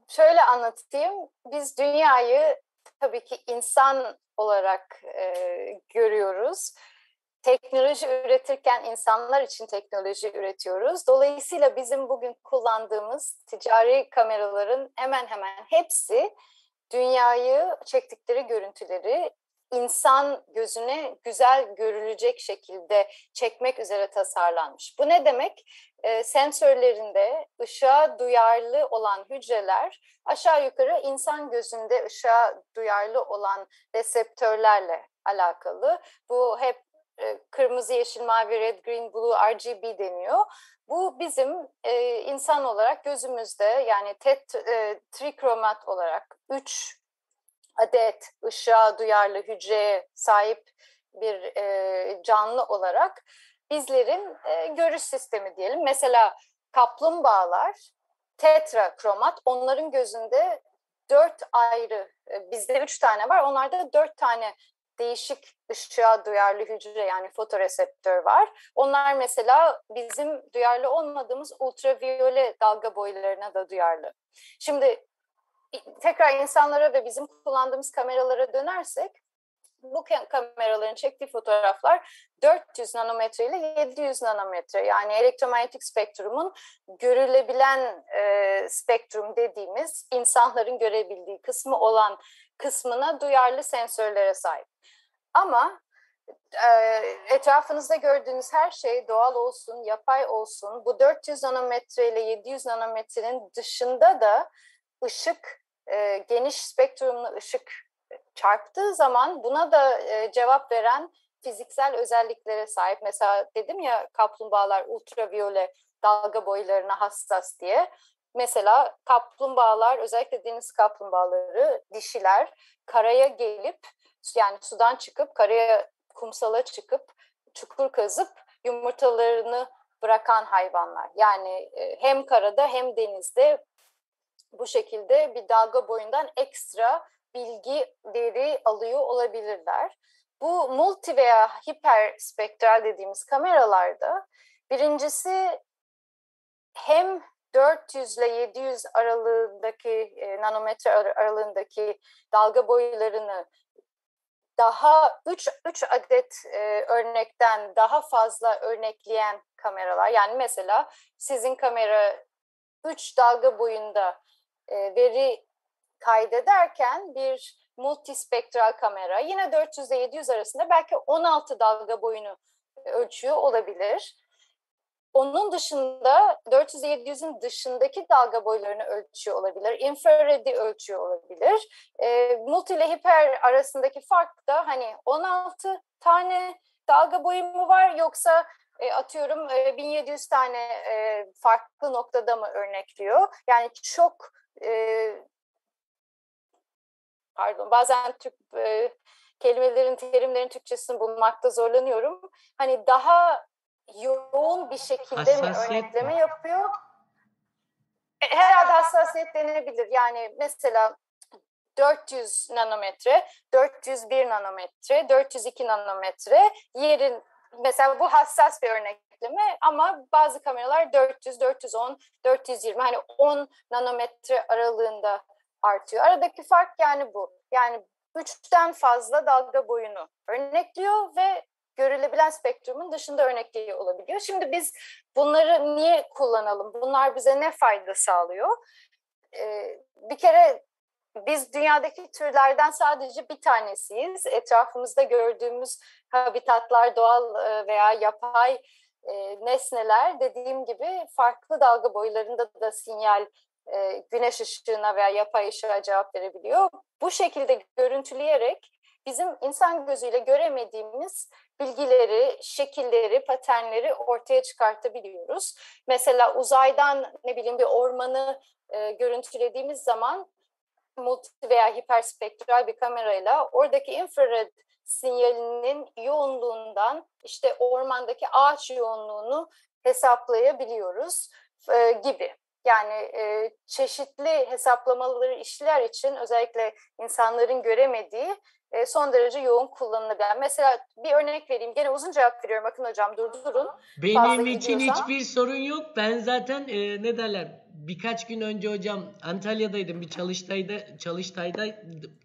B: Şöyle anlatayım. Biz dünyayı tabii ki insan olarak e, görüyoruz. Teknoloji üretirken insanlar için teknoloji üretiyoruz. Dolayısıyla bizim bugün kullandığımız ticari kameraların hemen hemen hepsi dünyayı çektikleri görüntüleri insan gözüne güzel görülecek şekilde çekmek üzere tasarlanmış. Bu ne demek? E, sensörlerinde ışığa duyarlı olan hücreler aşağı yukarı insan gözünde ışığa duyarlı olan reseptörlerle alakalı. Bu hep e, kırmızı, yeşil, mavi, red, green, blue, RGB deniyor. Bu bizim e, insan olarak gözümüzde yani tet, e, trikromat olarak 3 adet ışığa duyarlı hücreye sahip bir e, canlı olarak bizlerin e, görüş sistemi diyelim. Mesela kaplumbağalar tetrakromat onların gözünde dört ayrı e, bizde üç tane var onlarda dört tane değişik ışığa duyarlı hücre yani fotoreseptör var. Onlar mesela bizim duyarlı olmadığımız ultraviyole dalga boylarına da duyarlı. Şimdi tekrar insanlara ve bizim kullandığımız kameralara dönersek bu kameraların çektiği fotoğraflar 400 nanometre ile 700 nanometre yani elektromanyetik spektrumun görülebilen e, spektrum dediğimiz insanların görebildiği kısmı olan kısmına duyarlı sensörlere sahip. Ama e, etrafınızda gördüğünüz her şey doğal olsun, yapay olsun bu 400 nanometre ile 700 nanometrenin dışında da ışık e, geniş spektrumlu ışık çarptığı zaman buna da e, cevap veren fiziksel özelliklere sahip. Mesela dedim ya kaplumbağalar ultraviyole dalga boylarına hassas diye. Mesela kaplumbağalar özellikle deniz kaplumbağaları dişiler karaya gelip yani sudan çıkıp karaya kumsala çıkıp çukur kazıp yumurtalarını bırakan hayvanlar. Yani hem karada hem denizde bu şekilde bir dalga boyundan ekstra bilgi veri alıyor olabilirler. Bu multi veya hiperspektral dediğimiz kameralarda birincisi hem 400 ile 700 aralığındaki e, nanometre aralığındaki dalga boylarını daha 3 3 adet e, örnekten daha fazla örnekleyen kameralar. Yani mesela sizin kamera 3 dalga boyunda e, veri kaydederken bir multispektral kamera yine 400 ile 700 arasında belki 16 dalga boyunu ölçüyor olabilir. Onun dışında 400 ile 700'ün dışındaki dalga boylarını ölçüyor olabilir. Infraredi ölçüyor olabilir. E, multi ile hiper arasındaki fark da hani 16 tane dalga boyu mu var yoksa e, atıyorum e, 1700 tane e, farklı noktada mı örnekliyor? Yani çok e, pardon bazen Türk e, kelimelerin, terimlerin Türkçesini bulmakta zorlanıyorum. Hani daha yoğun bir şekilde mi örnekleme mi? yapıyor? E, herhalde hassasiyet denebilir. Yani mesela 400 nanometre, 401 nanometre, 402 nanometre yerin mesela bu hassas bir örnekleme ama bazı kameralar 400, 410, 420 hani 10 nanometre aralığında artıyor. Aradaki fark yani bu. Yani üçten fazla dalga boyunu örnekliyor ve görülebilen spektrumun dışında örnekliği olabiliyor. Şimdi biz bunları niye kullanalım? Bunlar bize ne fayda sağlıyor? Ee, bir kere biz dünyadaki türlerden sadece bir tanesiyiz. Etrafımızda gördüğümüz habitatlar, doğal e, veya yapay e, nesneler dediğim gibi farklı dalga boylarında da sinyal e, güneş ışığına veya yapay ışığa cevap verebiliyor. Bu şekilde görüntüleyerek bizim insan gözüyle göremediğimiz bilgileri, şekilleri, paternleri ortaya çıkartabiliyoruz. Mesela uzaydan ne bileyim bir ormanı e, görüntülediğimiz zaman multi veya hiperspektral bir kamerayla oradaki infrared sinyalinin yoğunluğundan işte ormandaki ağaç yoğunluğunu hesaplayabiliyoruz e, gibi. Yani e, çeşitli hesaplamaları işler için özellikle insanların göremediği e, son derece yoğun kullanılabilen. Mesela bir örnek vereyim. Gene uzun cevap veriyorum. Bakın hocam durdurun.
A: Benim için hiçbir sorun yok. Ben zaten e, ne derler birkaç gün önce hocam Antalya'daydım. Bir çalıştayda çalıştayda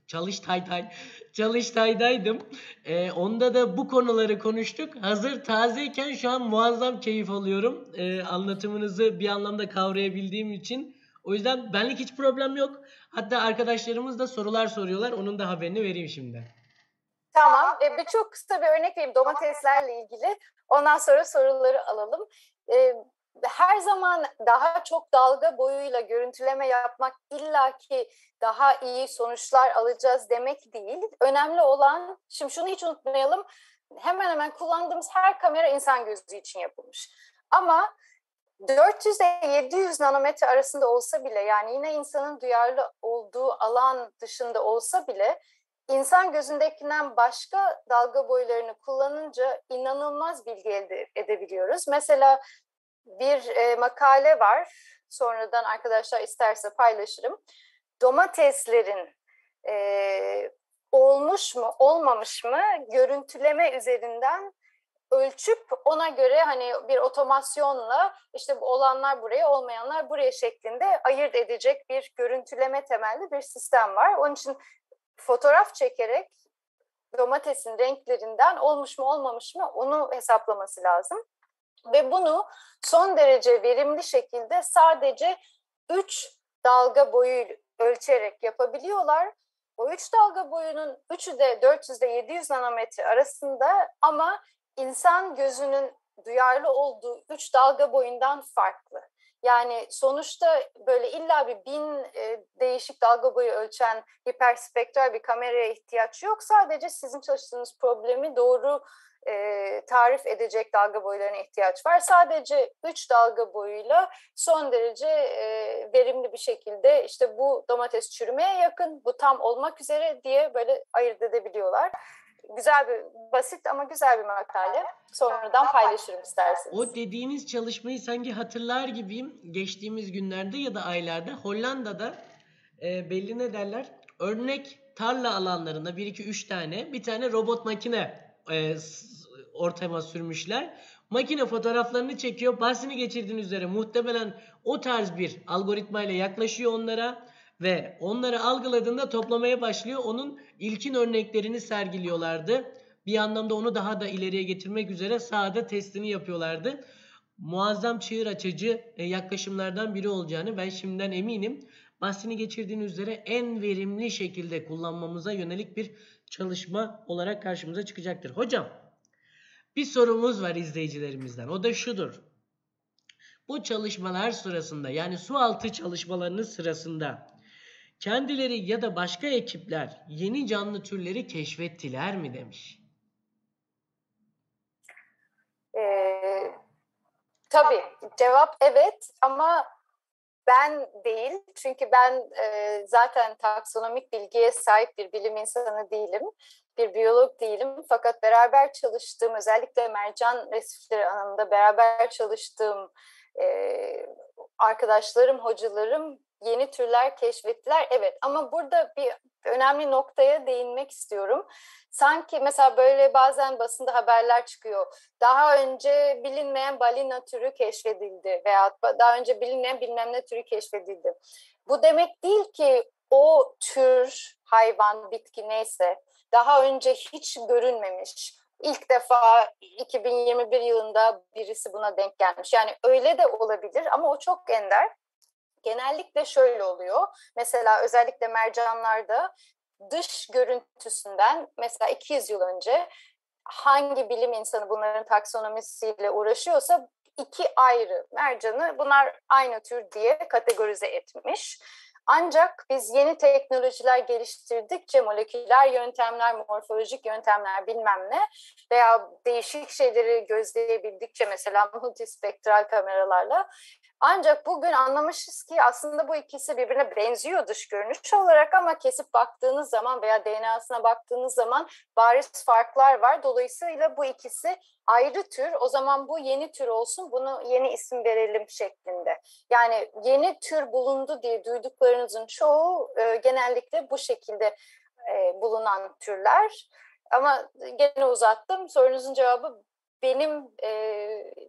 A: çalıştayday çalıştaydaydım. E, onda da bu konuları konuştuk. Hazır tazeyken şu an muazzam keyif alıyorum. E, anlatımınızı bir anlamda kavrayabildiğim için. O yüzden benlik hiç problem yok. Hatta arkadaşlarımız da sorular soruyorlar. Onun da haberini vereyim şimdi.
B: Tamam. E, bir çok kısa bir örnek vereyim domateslerle ilgili. Ondan sonra soruları alalım. E, her zaman daha çok dalga boyuyla görüntüleme yapmak illaki daha iyi sonuçlar alacağız demek değil. Önemli olan, şimdi şunu hiç unutmayalım, hemen hemen kullandığımız her kamera insan gözü için yapılmış. Ama 400 ile 700 nanometre arasında olsa bile yani yine insanın duyarlı olduğu alan dışında olsa bile insan gözündekinden başka dalga boylarını kullanınca inanılmaz bilgi elde edebiliyoruz. Mesela bir e, makale var. Sonradan arkadaşlar isterse paylaşırım. Domateslerin e, olmuş mu olmamış mı görüntüleme üzerinden ölçüp ona göre hani bir otomasyonla işte olanlar buraya olmayanlar buraya şeklinde ayırt edecek bir görüntüleme temelli bir sistem var. Onun için fotoğraf çekerek domatesin renklerinden olmuş mu olmamış mı onu hesaplaması lazım. Ve bunu son derece verimli şekilde sadece 3 dalga boyu ölçerek yapabiliyorlar. O 3 dalga boyunun 3'ü de 400 ile 700 nanometre arasında ama insan gözünün duyarlı olduğu 3 dalga boyundan farklı. Yani sonuçta böyle illa bir bin e, değişik dalga boyu ölçen hiperspektral bir kameraya ihtiyaç yok. Sadece sizin çalıştığınız problemi doğru e, tarif edecek dalga boylarına ihtiyaç var. Sadece 3 dalga boyuyla son derece e, verimli bir şekilde işte bu domates çürümeye yakın, bu tam olmak üzere diye böyle ayırt edebiliyorlar. Güzel bir, basit ama güzel bir makale. Sonradan paylaşırım isterseniz.
A: O dediğiniz çalışmayı sanki hatırlar gibiyim. Geçtiğimiz günlerde ya da aylarda Hollanda'da e, belli ne derler? Örnek tarla alanlarında 1-2-3 tane bir tane robot makine e, ortama sürmüşler. Makine fotoğraflarını çekiyor. Bahsini geçirdiğin üzere muhtemelen o tarz bir algoritma ile yaklaşıyor onlara ve onları algıladığında toplamaya başlıyor. Onun ilkin örneklerini sergiliyorlardı. Bir anlamda onu daha da ileriye getirmek üzere sahada testini yapıyorlardı. Muazzam çığır açıcı e, yaklaşımlardan biri olacağını ben şimdiden eminim. Bahsini geçirdiğin üzere en verimli şekilde kullanmamıza yönelik bir çalışma olarak karşımıza çıkacaktır. Hocam bir sorumuz var izleyicilerimizden. O da şudur. Bu çalışmalar sırasında yani su altı çalışmalarının sırasında kendileri ya da başka ekipler yeni canlı türleri keşfettiler mi demiş.
B: Ee, tabii cevap evet ama ben değil. Çünkü ben e, zaten taksonomik bilgiye sahip bir bilim insanı değilim. Bir biyolog değilim. Fakat beraber çalıştığım, özellikle mercan resifleri alanında beraber çalıştığım e, arkadaşlarım, hocalarım yeni türler keşfettiler. Evet ama burada bir önemli noktaya değinmek istiyorum. Sanki mesela böyle bazen basında haberler çıkıyor. Daha önce bilinmeyen balina türü keşfedildi veya daha önce bilinmeyen bilmem ne türü keşfedildi. Bu demek değil ki o tür hayvan, bitki neyse daha önce hiç görünmemiş. İlk defa 2021 yılında birisi buna denk gelmiş. Yani öyle de olabilir ama o çok ender. Genellikle şöyle oluyor. Mesela özellikle mercanlarda dış görüntüsünden mesela 200 yıl önce hangi bilim insanı bunların taksonomisiyle uğraşıyorsa iki ayrı mercanı bunlar aynı tür diye kategorize etmiş. Ancak biz yeni teknolojiler geliştirdikçe moleküler yöntemler, morfolojik yöntemler bilmem ne veya değişik şeyleri gözleyebildikçe mesela multispektral kameralarla ancak bugün anlamışız ki aslında bu ikisi birbirine benziyor dış görünüş olarak ama kesip baktığınız zaman veya DNA'sına baktığınız zaman bariz farklar var. Dolayısıyla bu ikisi ayrı tür. O zaman bu yeni tür olsun, bunu yeni isim verelim şeklinde. Yani yeni tür bulundu diye duyduklarınızın çoğu e, genellikle bu şekilde e, bulunan türler. Ama gene uzattım. Sorunuzun cevabı benim e,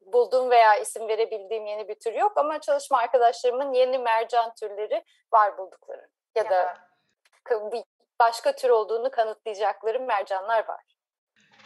B: bulduğum veya isim verebildiğim yeni bir tür yok ama çalışma arkadaşlarımın yeni mercan türleri var buldukları ya da bir başka tür olduğunu kanıtlayacakları mercanlar var.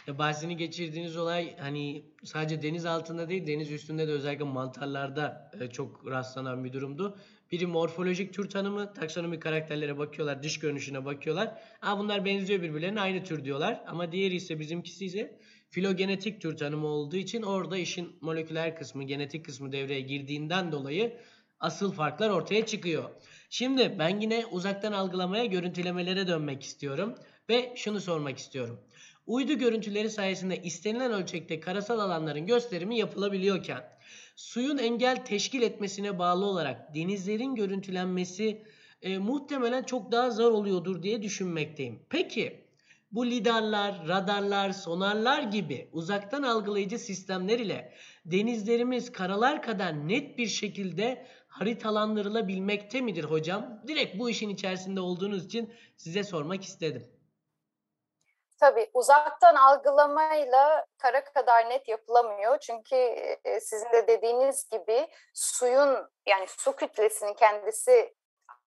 A: Ya bahsini geçirdiğiniz olay hani sadece deniz altında değil deniz üstünde de özellikle mantarlarda e, çok rastlanan bir durumdu. Biri morfolojik tür tanımı, taksonomik karakterlere bakıyorlar, dış görünüşüne bakıyorlar. Aa bunlar benziyor birbirlerine aynı tür diyorlar. Ama diğeri ise bizimkisi ise filogenetik tür tanımı olduğu için orada işin moleküler kısmı, genetik kısmı devreye girdiğinden dolayı asıl farklar ortaya çıkıyor. Şimdi ben yine uzaktan algılamaya, görüntülemelere dönmek istiyorum ve şunu sormak istiyorum. Uydu görüntüleri sayesinde istenilen ölçekte karasal alanların gösterimi yapılabiliyorken suyun engel teşkil etmesine bağlı olarak denizlerin görüntülenmesi e, muhtemelen çok daha zor oluyordur diye düşünmekteyim. Peki bu lidarlar, radarlar, sonarlar gibi uzaktan algılayıcı sistemler ile denizlerimiz karalar kadar net bir şekilde haritalandırılabilmekte midir hocam? Direkt bu işin içerisinde olduğunuz için size sormak istedim.
B: Tabii uzaktan algılamayla kara kadar net yapılamıyor. Çünkü e, sizin de dediğiniz gibi suyun yani su kütlesinin kendisi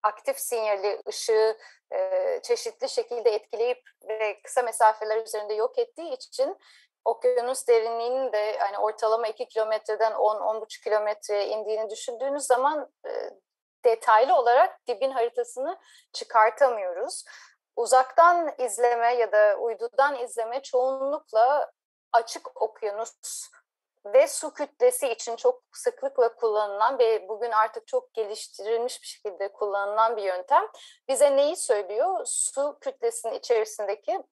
B: aktif sinyali, ışığı e, çeşitli şekilde etkileyip ve kısa mesafeler üzerinde yok ettiği için okyanus derinliğinin de hani ortalama 2 kilometreden 10-10,5 kilometreye indiğini düşündüğünüz zaman e, detaylı olarak dibin haritasını çıkartamıyoruz. Uzaktan izleme ya da uydudan izleme çoğunlukla açık okyanus ve su kütlesi için çok sıklıkla kullanılan ve bugün artık çok geliştirilmiş bir şekilde kullanılan bir yöntem. Bize neyi söylüyor? Su kütlesinin içerisindeki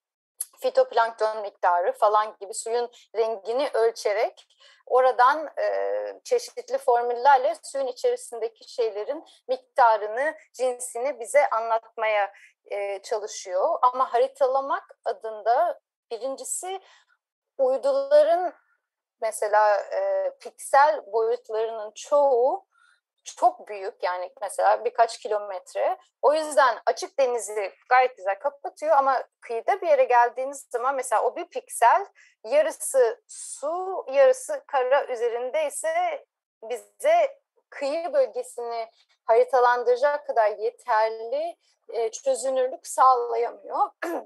B: fitoplankton miktarı falan gibi suyun rengini ölçerek oradan e, çeşitli formüllerle suyun içerisindeki şeylerin miktarını, cinsini bize anlatmaya e, çalışıyor. Ama haritalamak adında birincisi uyduların mesela e, piksel boyutlarının çoğu çok büyük yani mesela birkaç kilometre. O yüzden açık denizi gayet güzel kapatıyor ama kıyıda bir yere geldiğiniz zaman mesela o bir piksel yarısı su yarısı kara üzerinde ise bize kıyı bölgesini haritalandıracak kadar yeterli e, çözünürlük sağlayamıyor.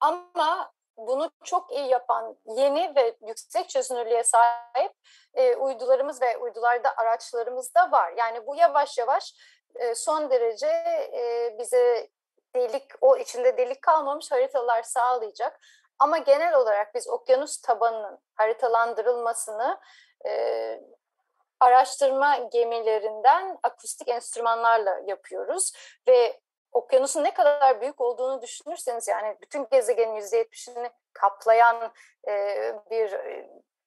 B: ama bunu çok iyi yapan yeni ve yüksek çözünürlüğe sahip e, uydularımız ve uydularda araçlarımız da var. Yani bu yavaş yavaş e, son derece e, bize delik, o içinde delik kalmamış haritalar sağlayacak. Ama genel olarak biz okyanus tabanının haritalandırılmasını e, araştırma gemilerinden akustik enstrümanlarla yapıyoruz ve okyanusun ne kadar büyük olduğunu düşünürseniz yani bütün gezegenin %70'ini kaplayan e, bir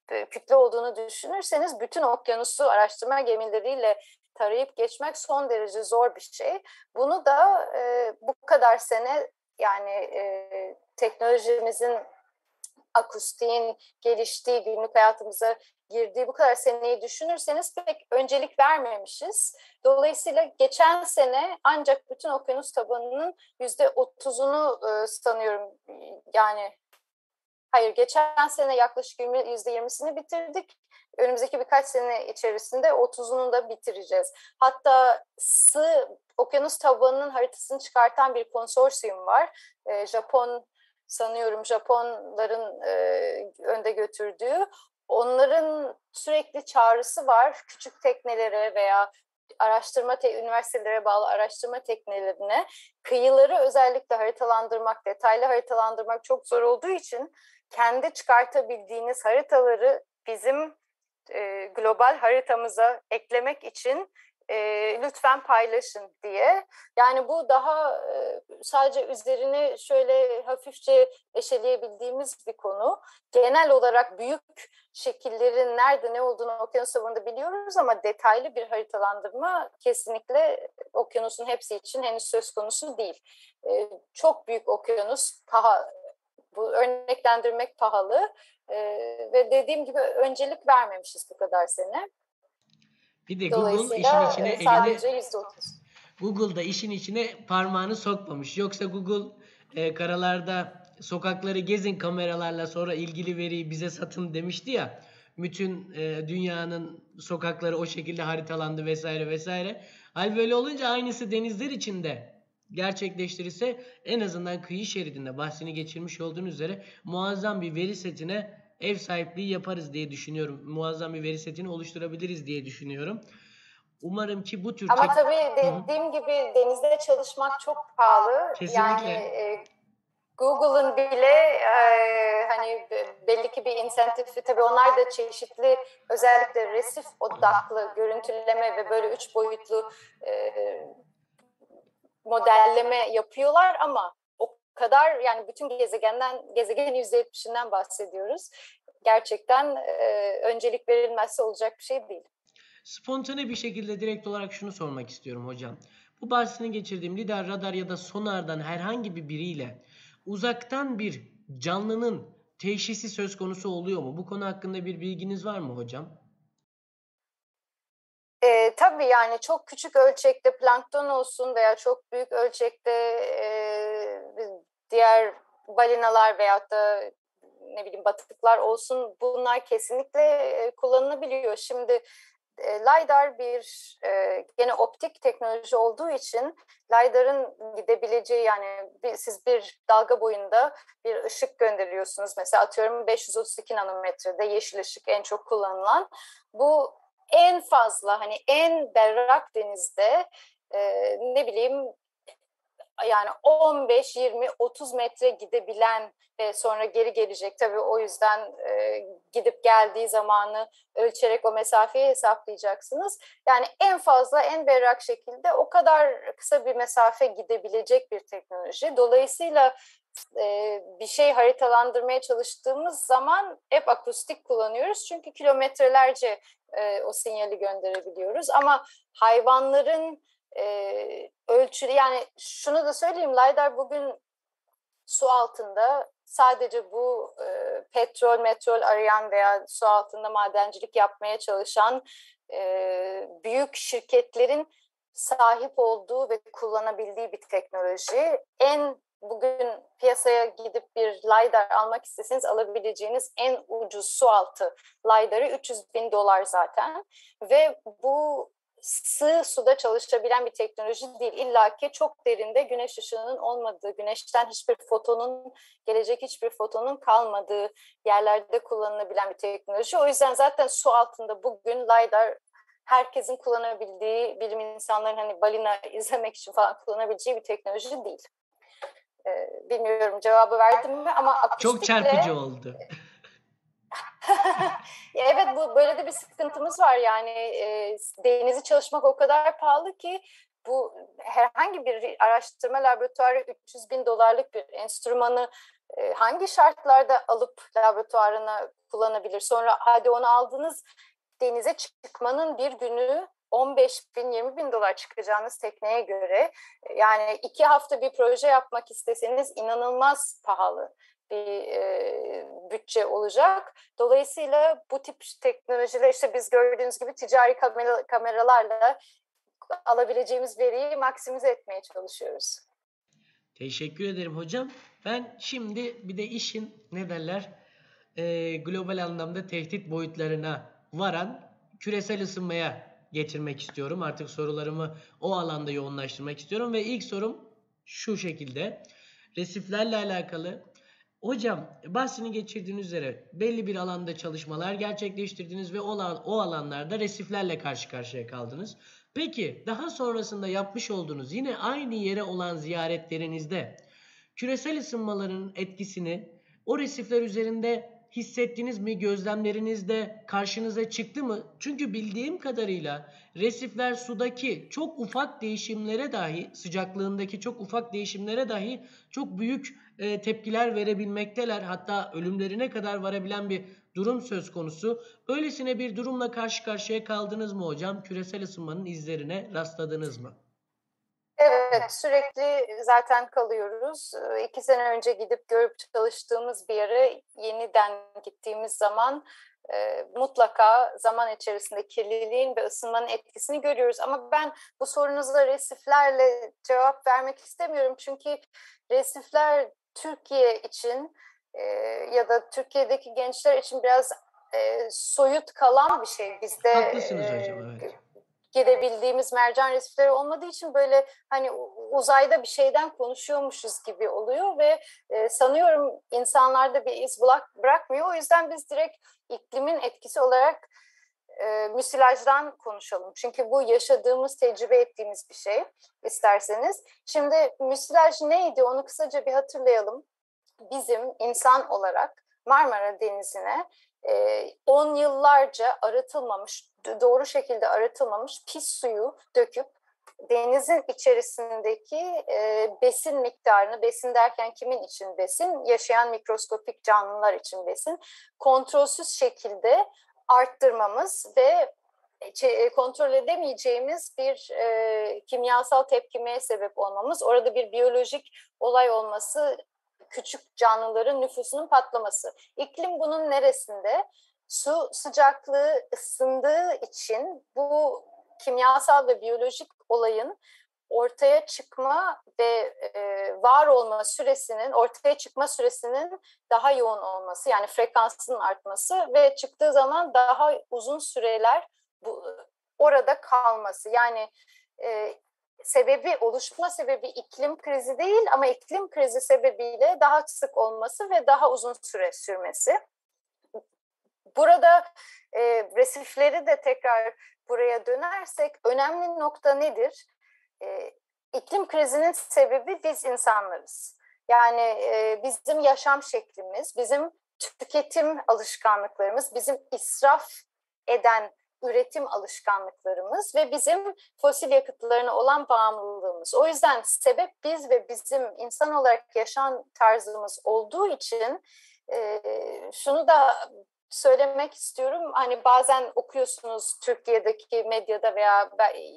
B: e, kütle olduğunu düşünürseniz bütün okyanusu araştırma gemileriyle tarayıp geçmek son derece zor bir şey. Bunu da e, bu kadar sene yani e, teknolojimizin akustiğin geliştiği, günlük hayatımıza girdiği bu kadar seneyi düşünürseniz pek öncelik vermemişiz. Dolayısıyla geçen sene ancak bütün okyanus tabanının yüzde otuzunu e, sanıyorum yani hayır geçen sene yaklaşık yüzde yirmisini bitirdik. Önümüzdeki birkaç sene içerisinde otuzunu da bitireceğiz. Hatta sığ okyanus tabanının haritasını çıkartan bir konsorsiyum var. E, Japon sanıyorum Japonların e, önde götürdüğü onların sürekli çağrısı var. Küçük teknelere veya araştırma te üniversitelere bağlı araştırma teknelerine. Kıyıları özellikle haritalandırmak, detaylı haritalandırmak çok zor olduğu için kendi çıkartabildiğiniz haritaları bizim e, global haritamıza eklemek için e, lütfen paylaşın diye. Yani bu daha e, sadece üzerine şöyle hafifçe eşeleyebildiğimiz bir konu. Genel olarak büyük şekillerin nerede ne olduğunu okyanus tabanında biliyoruz ama detaylı bir haritalandırma kesinlikle okyanusun hepsi için henüz söz konusu değil. E, çok büyük okyanus, paha, bu örneklendirmek pahalı e, ve dediğim gibi öncelik vermemişiz bu kadar sene.
A: Bir de Google işin içine
B: e, sadece elini,
A: Google da işin içine parmağını sokmamış. Yoksa Google e, karalarda sokakları gezin kameralarla sonra ilgili veriyi bize satın demişti ya. Bütün e, dünyanın sokakları o şekilde haritalandı vesaire vesaire. Hal böyle olunca aynısı denizler içinde gerçekleştirirse en azından kıyı şeridinde bahsini geçirmiş olduğunuz üzere muazzam bir veri setine ev sahipliği yaparız diye düşünüyorum. Muazzam bir veri setini oluşturabiliriz diye düşünüyorum. Umarım ki bu tür...
B: Ama tabii dediğim Hı-hı. gibi denizde çalışmak çok pahalı. Kesinlikle. Yani e, Google'ın bile e, hani belli ki bir insentifi tabii onlar da çeşitli özellikle resif odaklı görüntüleme ve böyle üç boyutlu e, modelleme yapıyorlar ama kadar yani bütün gezegenden gezegenin %70'inden bahsediyoruz. Gerçekten e, öncelik verilmezse olacak bir şey değil.
A: Spontane bir şekilde direkt olarak şunu sormak istiyorum hocam. Bu bahsini geçirdiğim lidar, radar ya da sonardan herhangi bir biriyle uzaktan bir canlının teşhisi söz konusu oluyor mu? Bu konu hakkında bir bilginiz var mı hocam?
B: E, tabii yani çok küçük ölçekte plankton olsun veya çok büyük ölçekte e, diğer balinalar veyahut da ne bileyim batıklar olsun bunlar kesinlikle e, kullanılabiliyor. Şimdi e, LiDAR bir e, gene optik teknoloji olduğu için LiDAR'ın gidebileceği yani bir, siz bir dalga boyunda bir ışık gönderiyorsunuz. Mesela atıyorum 532 nanometrede yeşil ışık en çok kullanılan. Bu en fazla hani en berrak denizde e, ne bileyim yani 15, 20, 30 metre gidebilen ve sonra geri gelecek. Tabii o yüzden e, gidip geldiği zamanı ölçerek o mesafeyi hesaplayacaksınız. Yani en fazla en berrak şekilde o kadar kısa bir mesafe gidebilecek bir teknoloji. Dolayısıyla e, bir şey haritalandırmaya çalıştığımız zaman hep akustik kullanıyoruz. Çünkü kilometrelerce e, o sinyali gönderebiliyoruz. Ama hayvanların e, ölçülü yani şunu da söyleyeyim LiDAR bugün su altında sadece bu e, petrol, metrol arayan veya su altında madencilik yapmaya çalışan e, büyük şirketlerin sahip olduğu ve kullanabildiği bir teknoloji. En bugün piyasaya gidip bir LiDAR almak isteseniz alabileceğiniz en ucuz su altı LiDAR'ı 300 bin dolar zaten. Ve bu sığ suda çalışabilen bir teknoloji değil. İlla ki çok derinde güneş ışığının olmadığı, güneşten hiçbir fotonun, gelecek hiçbir fotonun kalmadığı yerlerde kullanılabilen bir teknoloji. O yüzden zaten su altında bugün LiDAR herkesin kullanabildiği, bilim insanların hani balina izlemek için falan kullanabileceği bir teknoloji değil. Ee, bilmiyorum cevabı verdim mi ama
A: akustikle... Çok çarpıcı oldu.
B: evet bu böyle de bir sıkıntımız var yani e, denizi çalışmak o kadar pahalı ki bu herhangi bir araştırma laboratuvarı 300 bin dolarlık bir enstrümanı e, hangi şartlarda alıp laboratuvarına kullanabilir? Sonra hadi onu aldınız denize çıkmanın bir günü 15 bin 20 bin dolar çıkacağınız tekneye göre yani iki hafta bir proje yapmak isteseniz inanılmaz pahalı. Bir e, bütçe olacak. Dolayısıyla bu tip teknolojiler işte biz gördüğünüz gibi ticari kamera, kameralarla alabileceğimiz veriyi maksimize etmeye çalışıyoruz.
A: Teşekkür ederim hocam. Ben şimdi bir de işin ne derler e, global anlamda tehdit boyutlarına varan küresel ısınmaya getirmek istiyorum. Artık sorularımı o alanda yoğunlaştırmak istiyorum ve ilk sorum şu şekilde. Resiflerle alakalı Hocam bahsini geçirdiğiniz üzere belli bir alanda çalışmalar gerçekleştirdiniz ve o, o alanlarda resiflerle karşı karşıya kaldınız. Peki daha sonrasında yapmış olduğunuz yine aynı yere olan ziyaretlerinizde küresel ısınmaların etkisini o resifler üzerinde hissettiniz mi? Gözlemlerinizde karşınıza çıktı mı? Çünkü bildiğim kadarıyla resifler sudaki çok ufak değişimlere dahi, sıcaklığındaki çok ufak değişimlere dahi çok büyük e, tepkiler verebilmekteler. Hatta ölümlerine kadar varabilen bir durum söz konusu. Böylesine bir durumla karşı karşıya kaldınız mı hocam? Küresel ısınmanın izlerine rastladınız mı?
B: Evet, sürekli zaten kalıyoruz. İki sene önce gidip görüp çalıştığımız bir yere yeniden gittiğimiz zaman e, mutlaka zaman içerisinde kirliliğin ve ısınmanın etkisini görüyoruz. Ama ben bu sorunuza resiflerle cevap vermek istemiyorum. Çünkü resifler Türkiye için e, ya da Türkiye'deki gençler için biraz e, soyut kalan bir şey. Bizde
A: Haklısınız hocam, evet
B: gidebildiğimiz mercan resifleri olmadığı için böyle hani uzayda bir şeyden konuşuyormuşuz gibi oluyor ve e, sanıyorum insanlarda bir iz bırakmıyor. O yüzden biz direkt iklimin etkisi olarak e, müsilajdan konuşalım. Çünkü bu yaşadığımız, tecrübe ettiğimiz bir şey isterseniz. Şimdi müsilaj neydi onu kısaca bir hatırlayalım. Bizim insan olarak Marmara Denizi'ne 10 e, yıllarca arıtılmamış, doğru şekilde arıtılmamış pis suyu döküp denizin içerisindeki e, besin miktarını, besin derken kimin için besin? Yaşayan mikroskopik canlılar için besin. Kontrolsüz şekilde arttırmamız ve e, kontrol edemeyeceğimiz bir e, kimyasal tepkimeye sebep olmamız, orada bir biyolojik olay olması küçük canlıların nüfusunun patlaması. İklim bunun neresinde? Su sıcaklığı ısındığı için bu kimyasal ve biyolojik olayın ortaya çıkma ve e, var olma süresinin, ortaya çıkma süresinin daha yoğun olması yani frekansının artması ve çıktığı zaman daha uzun süreler bu, orada kalması. Yani e, sebebi, oluşma sebebi iklim krizi değil ama iklim krizi sebebiyle daha sık olması ve daha uzun süre sürmesi. Burada e, resifleri de tekrar buraya dönersek önemli nokta nedir? E, iklim krizinin sebebi biz insanlarız. Yani e, bizim yaşam şeklimiz, bizim tüketim alışkanlıklarımız, bizim israf eden üretim alışkanlıklarımız ve bizim fosil yakıtlarına olan bağımlılığımız. O yüzden sebep biz ve bizim insan olarak yaşam tarzımız olduğu için e, şunu da söylemek istiyorum. Hani bazen okuyorsunuz Türkiye'deki medyada veya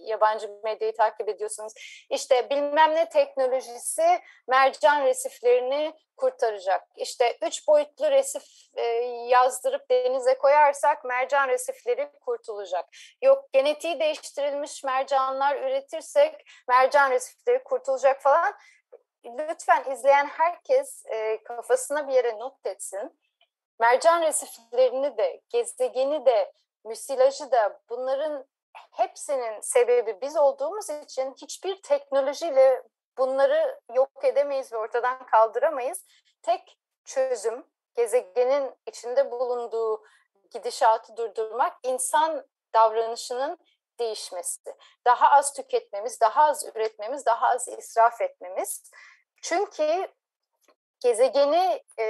B: yabancı medyayı takip ediyorsunuz. İşte bilmem ne teknolojisi mercan resiflerini kurtaracak. İşte üç boyutlu resif e, yazdırıp denize koyarsak mercan resifleri kurtulacak. Yok genetiği değiştirilmiş mercanlar üretirsek mercan resifleri kurtulacak falan. Lütfen izleyen herkes e, kafasına bir yere not etsin mercan resiflerini de, gezegeni de, müsilajı da bunların hepsinin sebebi biz olduğumuz için hiçbir teknolojiyle bunları yok edemeyiz ve ortadan kaldıramayız. Tek çözüm gezegenin içinde bulunduğu gidişatı durdurmak insan davranışının değişmesi. Daha az tüketmemiz, daha az üretmemiz, daha az israf etmemiz. Çünkü gezegeni e,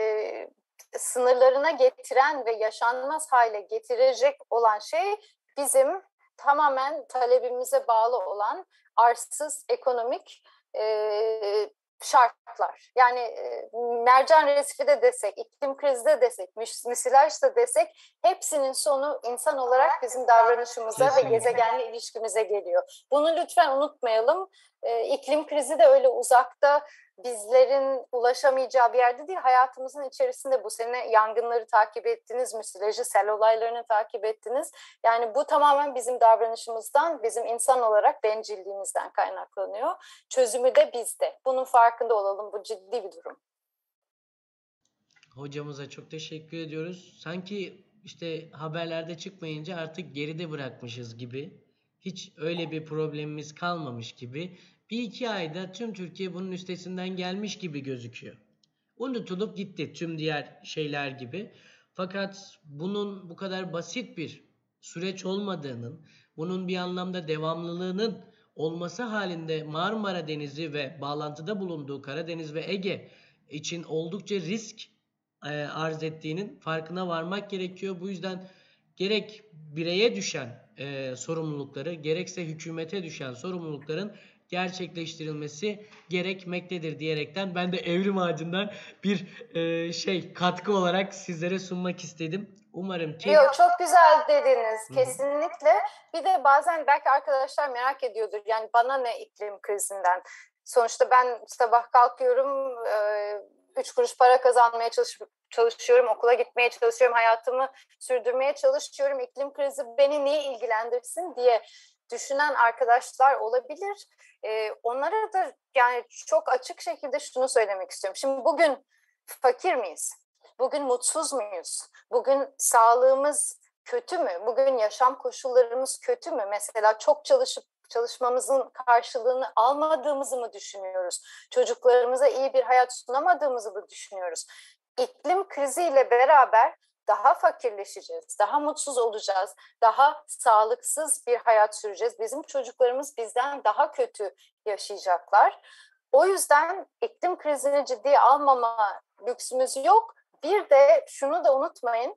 B: sınırlarına getiren ve yaşanmaz hale getirecek olan şey bizim tamamen talebimize bağlı olan arsız ekonomik e, şartlar. Yani e, mercan resifi de desek, iklim krizi de desek, müsilaj da desek hepsinin sonu insan olarak bizim davranışımıza Kesinlikle. ve gezegenle ilişkimize geliyor. Bunu lütfen unutmayalım. E, iklim krizi de öyle uzakta bizlerin ulaşamayacağı bir yerde değil hayatımızın içerisinde bu sene yangınları takip ettiniz, müsilajı, sel olaylarını takip ettiniz. Yani bu tamamen bizim davranışımızdan, bizim insan olarak bencilliğimizden kaynaklanıyor. Çözümü de bizde. Bunun farkında olalım. Bu ciddi bir durum.
A: Hocamıza çok teşekkür ediyoruz. Sanki işte haberlerde çıkmayınca artık geride bırakmışız gibi. Hiç öyle bir problemimiz kalmamış gibi. Bir iki ayda tüm Türkiye bunun üstesinden gelmiş gibi gözüküyor. Unutulup gitti tüm diğer şeyler gibi. Fakat bunun bu kadar basit bir süreç olmadığının, bunun bir anlamda devamlılığının olması halinde Marmara Denizi ve bağlantıda bulunduğu Karadeniz ve Ege için oldukça risk e, arz ettiğinin farkına varmak gerekiyor. Bu yüzden gerek bireye düşen e, sorumlulukları gerekse hükümete düşen sorumlulukların gerçekleştirilmesi gerekmektedir diyerekten ben de Evrim Ağacı'ndan bir e, şey katkı olarak sizlere sunmak istedim. Umarım ki...
B: Yok çok güzel dediniz kesinlikle. Bir de bazen belki arkadaşlar merak ediyordur yani bana ne iklim krizinden. Sonuçta ben sabah kalkıyorum, e, üç kuruş para kazanmaya çalışıp çalışıyorum, okula gitmeye çalışıyorum, hayatımı sürdürmeye çalışıyorum. İklim krizi beni niye ilgilendirsin diye düşünen arkadaşlar olabilir. Ee, onlara da yani çok açık şekilde şunu söylemek istiyorum. Şimdi bugün fakir miyiz? Bugün mutsuz muyuz? Bugün sağlığımız kötü mü? Bugün yaşam koşullarımız kötü mü? Mesela çok çalışıp çalışmamızın karşılığını almadığımızı mı düşünüyoruz? Çocuklarımıza iyi bir hayat sunamadığımızı mı düşünüyoruz? İklim kriziyle beraber daha fakirleşeceğiz, daha mutsuz olacağız, daha sağlıksız bir hayat süreceğiz. Bizim çocuklarımız bizden daha kötü yaşayacaklar. O yüzden iklim krizini ciddiye almama lüksümüz yok. Bir de şunu da unutmayın,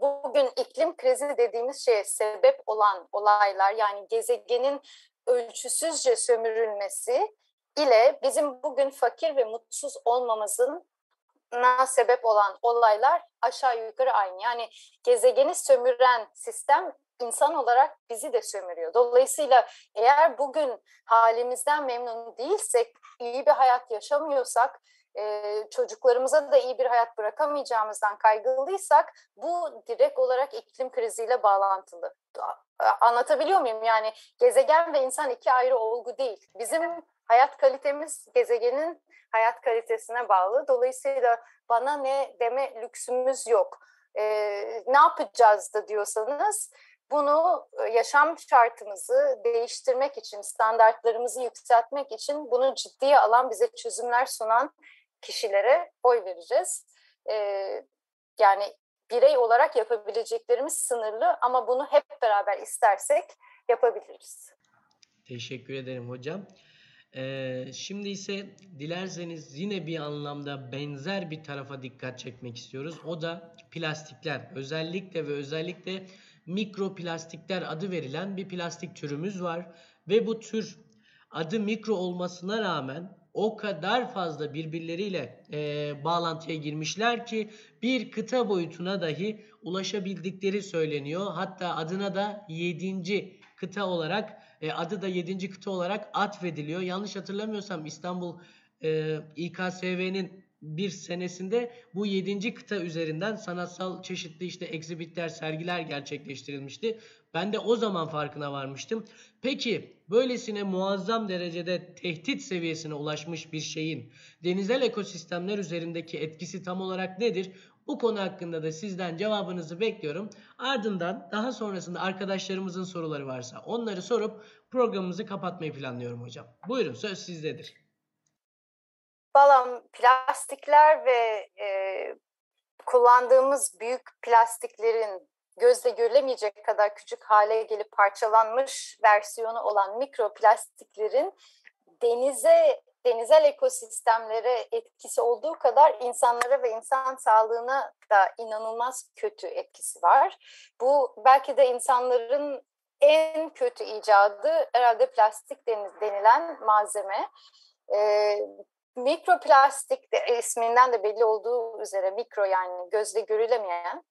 B: bugün iklim krizi dediğimiz şeye sebep olan olaylar yani gezegenin ölçüsüzce sömürülmesi ile bizim bugün fakir ve mutsuz olmamızın na sebep olan olaylar aşağı yukarı aynı. Yani gezegeni sömüren sistem insan olarak bizi de sömürüyor. Dolayısıyla eğer bugün halimizden memnun değilsek, iyi bir hayat yaşamıyorsak, çocuklarımıza da iyi bir hayat bırakamayacağımızdan kaygılıysak bu direkt olarak iklim kriziyle bağlantılı. Anlatabiliyor muyum? Yani gezegen ve insan iki ayrı olgu değil. Bizim hayat kalitemiz gezegenin hayat kalitesine bağlı. Dolayısıyla bana ne deme lüksümüz yok. Ee, ne yapacağız da diyorsanız bunu yaşam şartımızı değiştirmek için, standartlarımızı yükseltmek için bunu ciddiye alan, bize çözümler sunan kişilere oy vereceğiz. Ee, yani birey olarak yapabileceklerimiz sınırlı ama bunu hep beraber istersek yapabiliriz.
A: Teşekkür ederim hocam. Ee, şimdi ise dilerseniz yine bir anlamda benzer bir tarafa dikkat çekmek istiyoruz. O da plastikler. Özellikle ve özellikle mikroplastikler adı verilen bir plastik türümüz var. Ve bu tür adı mikro olmasına rağmen o kadar fazla birbirleriyle e, bağlantıya girmişler ki bir kıta boyutuna dahi ulaşabildikleri söyleniyor. Hatta adına da 7. kıta olarak e, adı da 7. kıta olarak atfediliyor. Yanlış hatırlamıyorsam İstanbul e, İKSV'nin bir senesinde bu 7. kıta üzerinden sanatsal çeşitli işte eksibitler, sergiler gerçekleştirilmişti. Ben de o zaman farkına varmıştım. Peki böylesine muazzam derecede tehdit seviyesine ulaşmış bir şeyin denizel ekosistemler üzerindeki etkisi tam olarak nedir? Bu konu hakkında da sizden cevabınızı bekliyorum. Ardından daha sonrasında arkadaşlarımızın soruları varsa onları sorup programımızı kapatmayı planlıyorum hocam. Buyurun söz sizdedir.
B: Valla plastikler ve e, kullandığımız büyük plastiklerin gözle görülemeyecek kadar küçük hale gelip parçalanmış versiyonu olan mikroplastiklerin denize denizel ekosistemlere etkisi olduğu kadar insanlara ve insan sağlığına da inanılmaz kötü etkisi var. Bu belki de insanların en kötü icadı herhalde plastik denilen malzeme. Ee, mikroplastik de isminden de belli olduğu üzere mikro yani gözle görülemeyen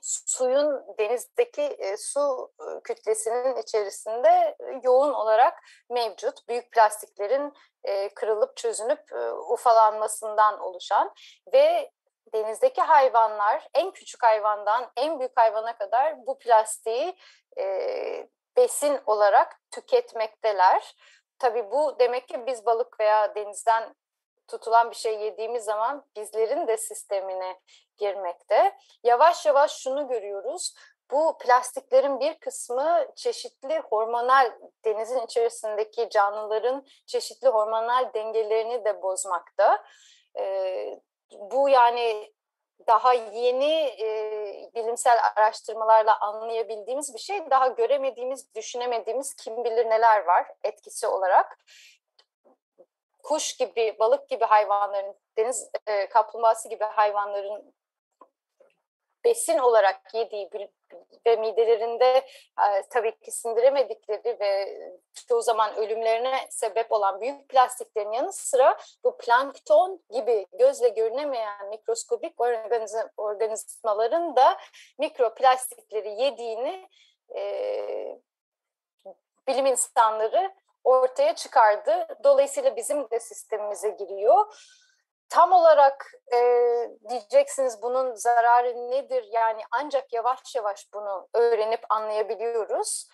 B: suyun denizdeki e, su e, kütlesinin içerisinde yoğun olarak mevcut. Büyük plastiklerin e, kırılıp çözünüp e, ufalanmasından oluşan ve denizdeki hayvanlar en küçük hayvandan en büyük hayvana kadar bu plastiği e, besin olarak tüketmekteler. Tabii bu demek ki biz balık veya denizden tutulan bir şey yediğimiz zaman bizlerin de sistemine girmekte. Yavaş yavaş şunu görüyoruz. Bu plastiklerin bir kısmı çeşitli hormonal denizin içerisindeki canlıların çeşitli hormonal dengelerini de bozmakta. Ee, bu yani daha yeni e, bilimsel araştırmalarla anlayabildiğimiz bir şey. Daha göremediğimiz, düşünemediğimiz kim bilir neler var etkisi olarak. Kuş gibi, balık gibi hayvanların, deniz e, kaplumbağası gibi hayvanların besin olarak yediği ve midelerinde e, tabii ki sindiremedikleri ve çoğu zaman ölümlerine sebep olan büyük plastiklerin yanı sıra bu plankton gibi gözle görünemeyen mikroskobik organizm, organizmaların da mikroplastikleri yediğini e, bilim insanları ortaya çıkardı. Dolayısıyla bizim de sistemimize giriyor tam olarak e, diyeceksiniz bunun zararı nedir? Yani ancak yavaş yavaş bunu öğrenip anlayabiliyoruz.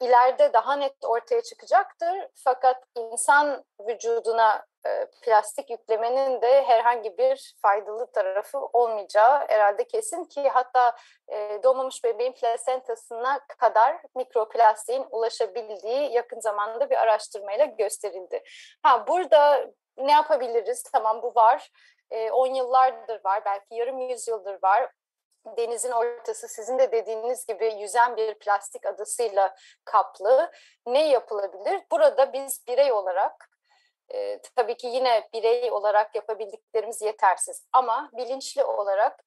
B: İleride daha net ortaya çıkacaktır. Fakat insan vücuduna e, plastik yüklemenin de herhangi bir faydalı tarafı olmayacağı herhalde kesin ki hatta e, doğmamış bebeğin plasentasına kadar mikroplastiğin ulaşabildiği yakın zamanda bir araştırmayla gösterildi. Ha burada ne yapabiliriz? Tamam bu var. 10 e, yıllardır var. Belki yarım yüzyıldır var. Denizin ortası sizin de dediğiniz gibi yüzen bir plastik adasıyla kaplı. Ne yapılabilir? Burada biz birey olarak e, tabii ki yine birey olarak yapabildiklerimiz yetersiz ama bilinçli olarak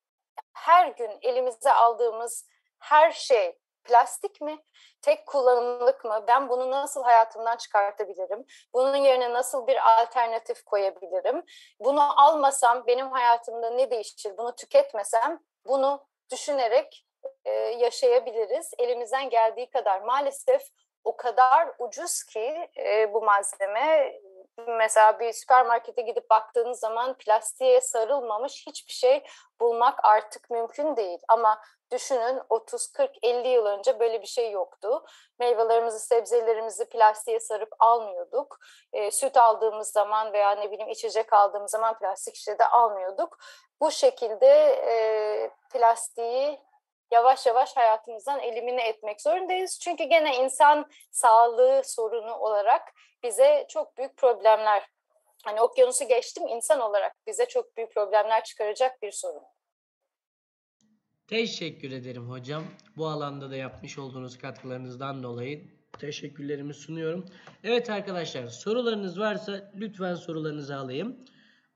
B: her gün elimize aldığımız her şey plastik mi? Tek kullanımlık mı? Ben bunu nasıl hayatımdan çıkartabilirim? Bunun yerine nasıl bir alternatif koyabilirim? Bunu almasam benim hayatımda ne değişir? Bunu tüketmesem bunu düşünerek e, yaşayabiliriz. Elimizden geldiği kadar maalesef o kadar ucuz ki e, bu malzeme mesela bir süpermarkete gidip baktığınız zaman plastiğe sarılmamış hiçbir şey bulmak artık mümkün değil. Ama düşünün 30, 40, 50 yıl önce böyle bir şey yoktu. Meyvelerimizi, sebzelerimizi plastiğe sarıp almıyorduk. E, süt aldığımız zaman veya ne bileyim içecek aldığımız zaman plastik şişede almıyorduk. Bu şekilde e, plastiği yavaş yavaş hayatımızdan elimine etmek zorundayız. Çünkü gene insan sağlığı sorunu olarak bize çok büyük problemler, hani okyanusu geçtim insan olarak bize çok büyük problemler çıkaracak bir sorun.
A: Teşekkür ederim hocam. Bu alanda da yapmış olduğunuz katkılarınızdan dolayı teşekkürlerimi sunuyorum. Evet arkadaşlar sorularınız varsa lütfen sorularınızı alayım.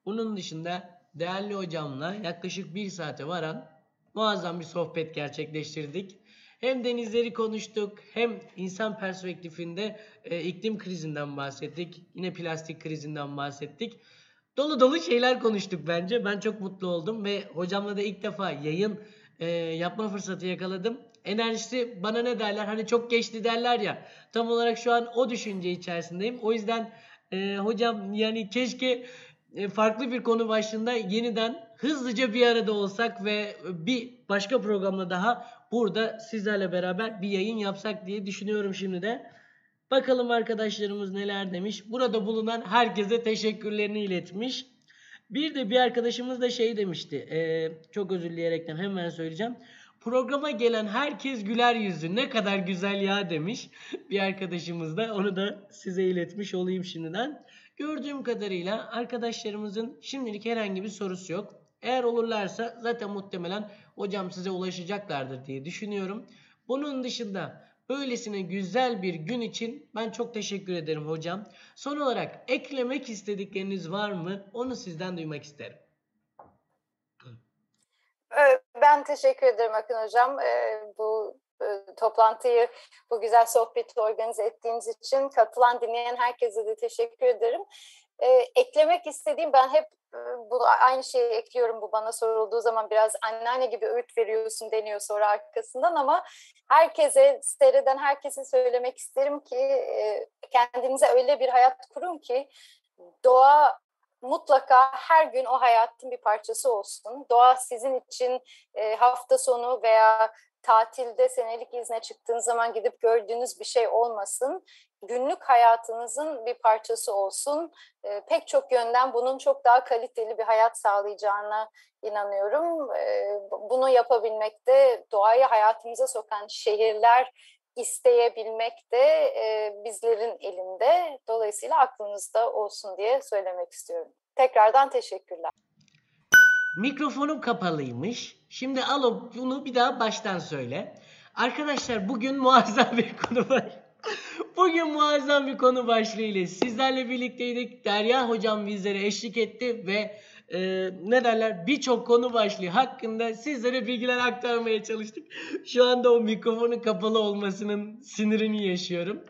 A: Bunun dışında değerli hocamla yaklaşık bir saate varan muazzam bir sohbet gerçekleştirdik. Hem denizleri konuştuk hem insan perspektifinde e, iklim krizinden bahsettik. Yine plastik krizinden bahsettik. Dolu dolu şeyler konuştuk bence. Ben çok mutlu oldum ve hocamla da ilk defa yayın e, yapma fırsatı yakaladım. Enerjisi bana ne derler hani çok geçti derler ya. Tam olarak şu an o düşünce içerisindeyim. O yüzden e, hocam yani keşke farklı bir konu başlığında yeniden hızlıca bir arada olsak ve bir başka programla daha burada sizlerle beraber bir yayın yapsak diye düşünüyorum şimdi de. Bakalım arkadaşlarımız neler demiş. Burada bulunan herkese teşekkürlerini iletmiş. Bir de bir arkadaşımız da şey demişti. E, çok özür dileyerekten hemen söyleyeceğim. Programa gelen herkes güler yüzlü. Ne kadar güzel ya demiş. Bir arkadaşımız da onu da size iletmiş olayım şimdiden. Gördüğüm kadarıyla arkadaşlarımızın şimdilik herhangi bir sorusu yok. Eğer olurlarsa zaten muhtemelen hocam size ulaşacaklardır diye düşünüyorum. Bunun dışında böylesine güzel bir gün için ben çok teşekkür ederim hocam. Son olarak eklemek istedikleriniz var mı? Onu sizden duymak isterim.
B: Ben teşekkür ederim Akın Hocam. Bu toplantıyı, bu güzel sohbeti organize ettiğiniz için katılan, dinleyen herkese de teşekkür ederim. e, eklemek istediğim ben hep e, bu aynı şeyi ekliyorum bu bana sorulduğu zaman biraz anneanne gibi öğüt veriyorsun deniyor sonra arkasından ama herkese seriden herkese söylemek isterim ki e, kendinize öyle bir hayat kurun ki doğa mutlaka her gün o hayatın bir parçası olsun. Doğa sizin için e, hafta sonu veya tatilde senelik izne çıktığınız zaman gidip gördüğünüz bir şey olmasın. Günlük hayatınızın bir parçası olsun. E, pek çok yönden bunun çok daha kaliteli bir hayat sağlayacağına inanıyorum. E, bunu yapabilmekte doğayı hayatımıza sokan şehirler isteyebilmek de e, bizlerin elinde. Dolayısıyla aklınızda olsun diye söylemek istiyorum. Tekrardan teşekkürler.
A: Mikrofonum kapalıymış. Şimdi al bunu bir daha baştan söyle. Arkadaşlar bugün muazzam bir konu var. Bugün muazzam bir konu başlığıyla sizlerle birlikteydik. Derya hocam bizlere eşlik etti ve e, ne derler birçok konu başlığı hakkında sizlere bilgiler aktarmaya çalıştık. Şu anda o mikrofonun kapalı olmasının sinirini yaşıyorum.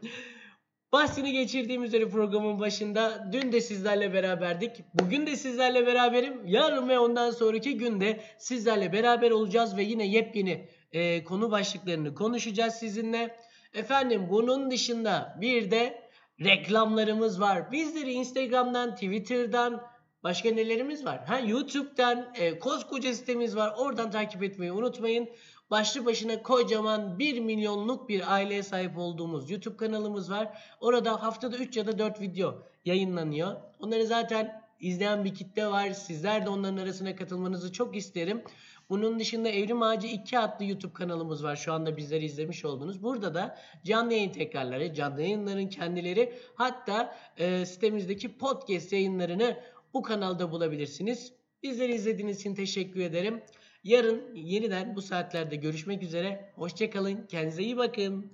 A: Bahsini geçirdiğim üzere programın başında dün de sizlerle beraberdik. Bugün de sizlerle beraberim. Yarın ve ondan sonraki günde sizlerle beraber olacağız ve yine yepyeni e, konu başlıklarını konuşacağız sizinle. Efendim bunun dışında bir de reklamlarımız var. Bizleri Instagram'dan, Twitter'dan, başka nelerimiz var? Ha YouTube'dan e, koskoca sitemiz var. Oradan takip etmeyi unutmayın. Başlı başına kocaman 1 milyonluk bir aileye sahip olduğumuz YouTube kanalımız var. Orada haftada 3 ya da 4 video yayınlanıyor. Onları zaten izleyen bir kitle var. Sizler de onların arasına katılmanızı çok isterim. Bunun dışında Evrim Ağacı 2 adlı YouTube kanalımız var. Şu anda bizleri izlemiş oldunuz. Burada da canlı yayın tekrarları, canlı yayınların kendileri hatta e, sitemizdeki podcast yayınlarını bu kanalda bulabilirsiniz. Bizleri izlediğiniz için teşekkür ederim. Yarın yeniden bu saatlerde görüşmek üzere. Hoşçakalın. Kendinize iyi bakın.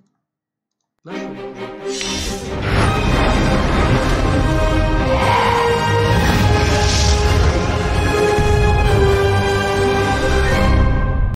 A: Nasıl?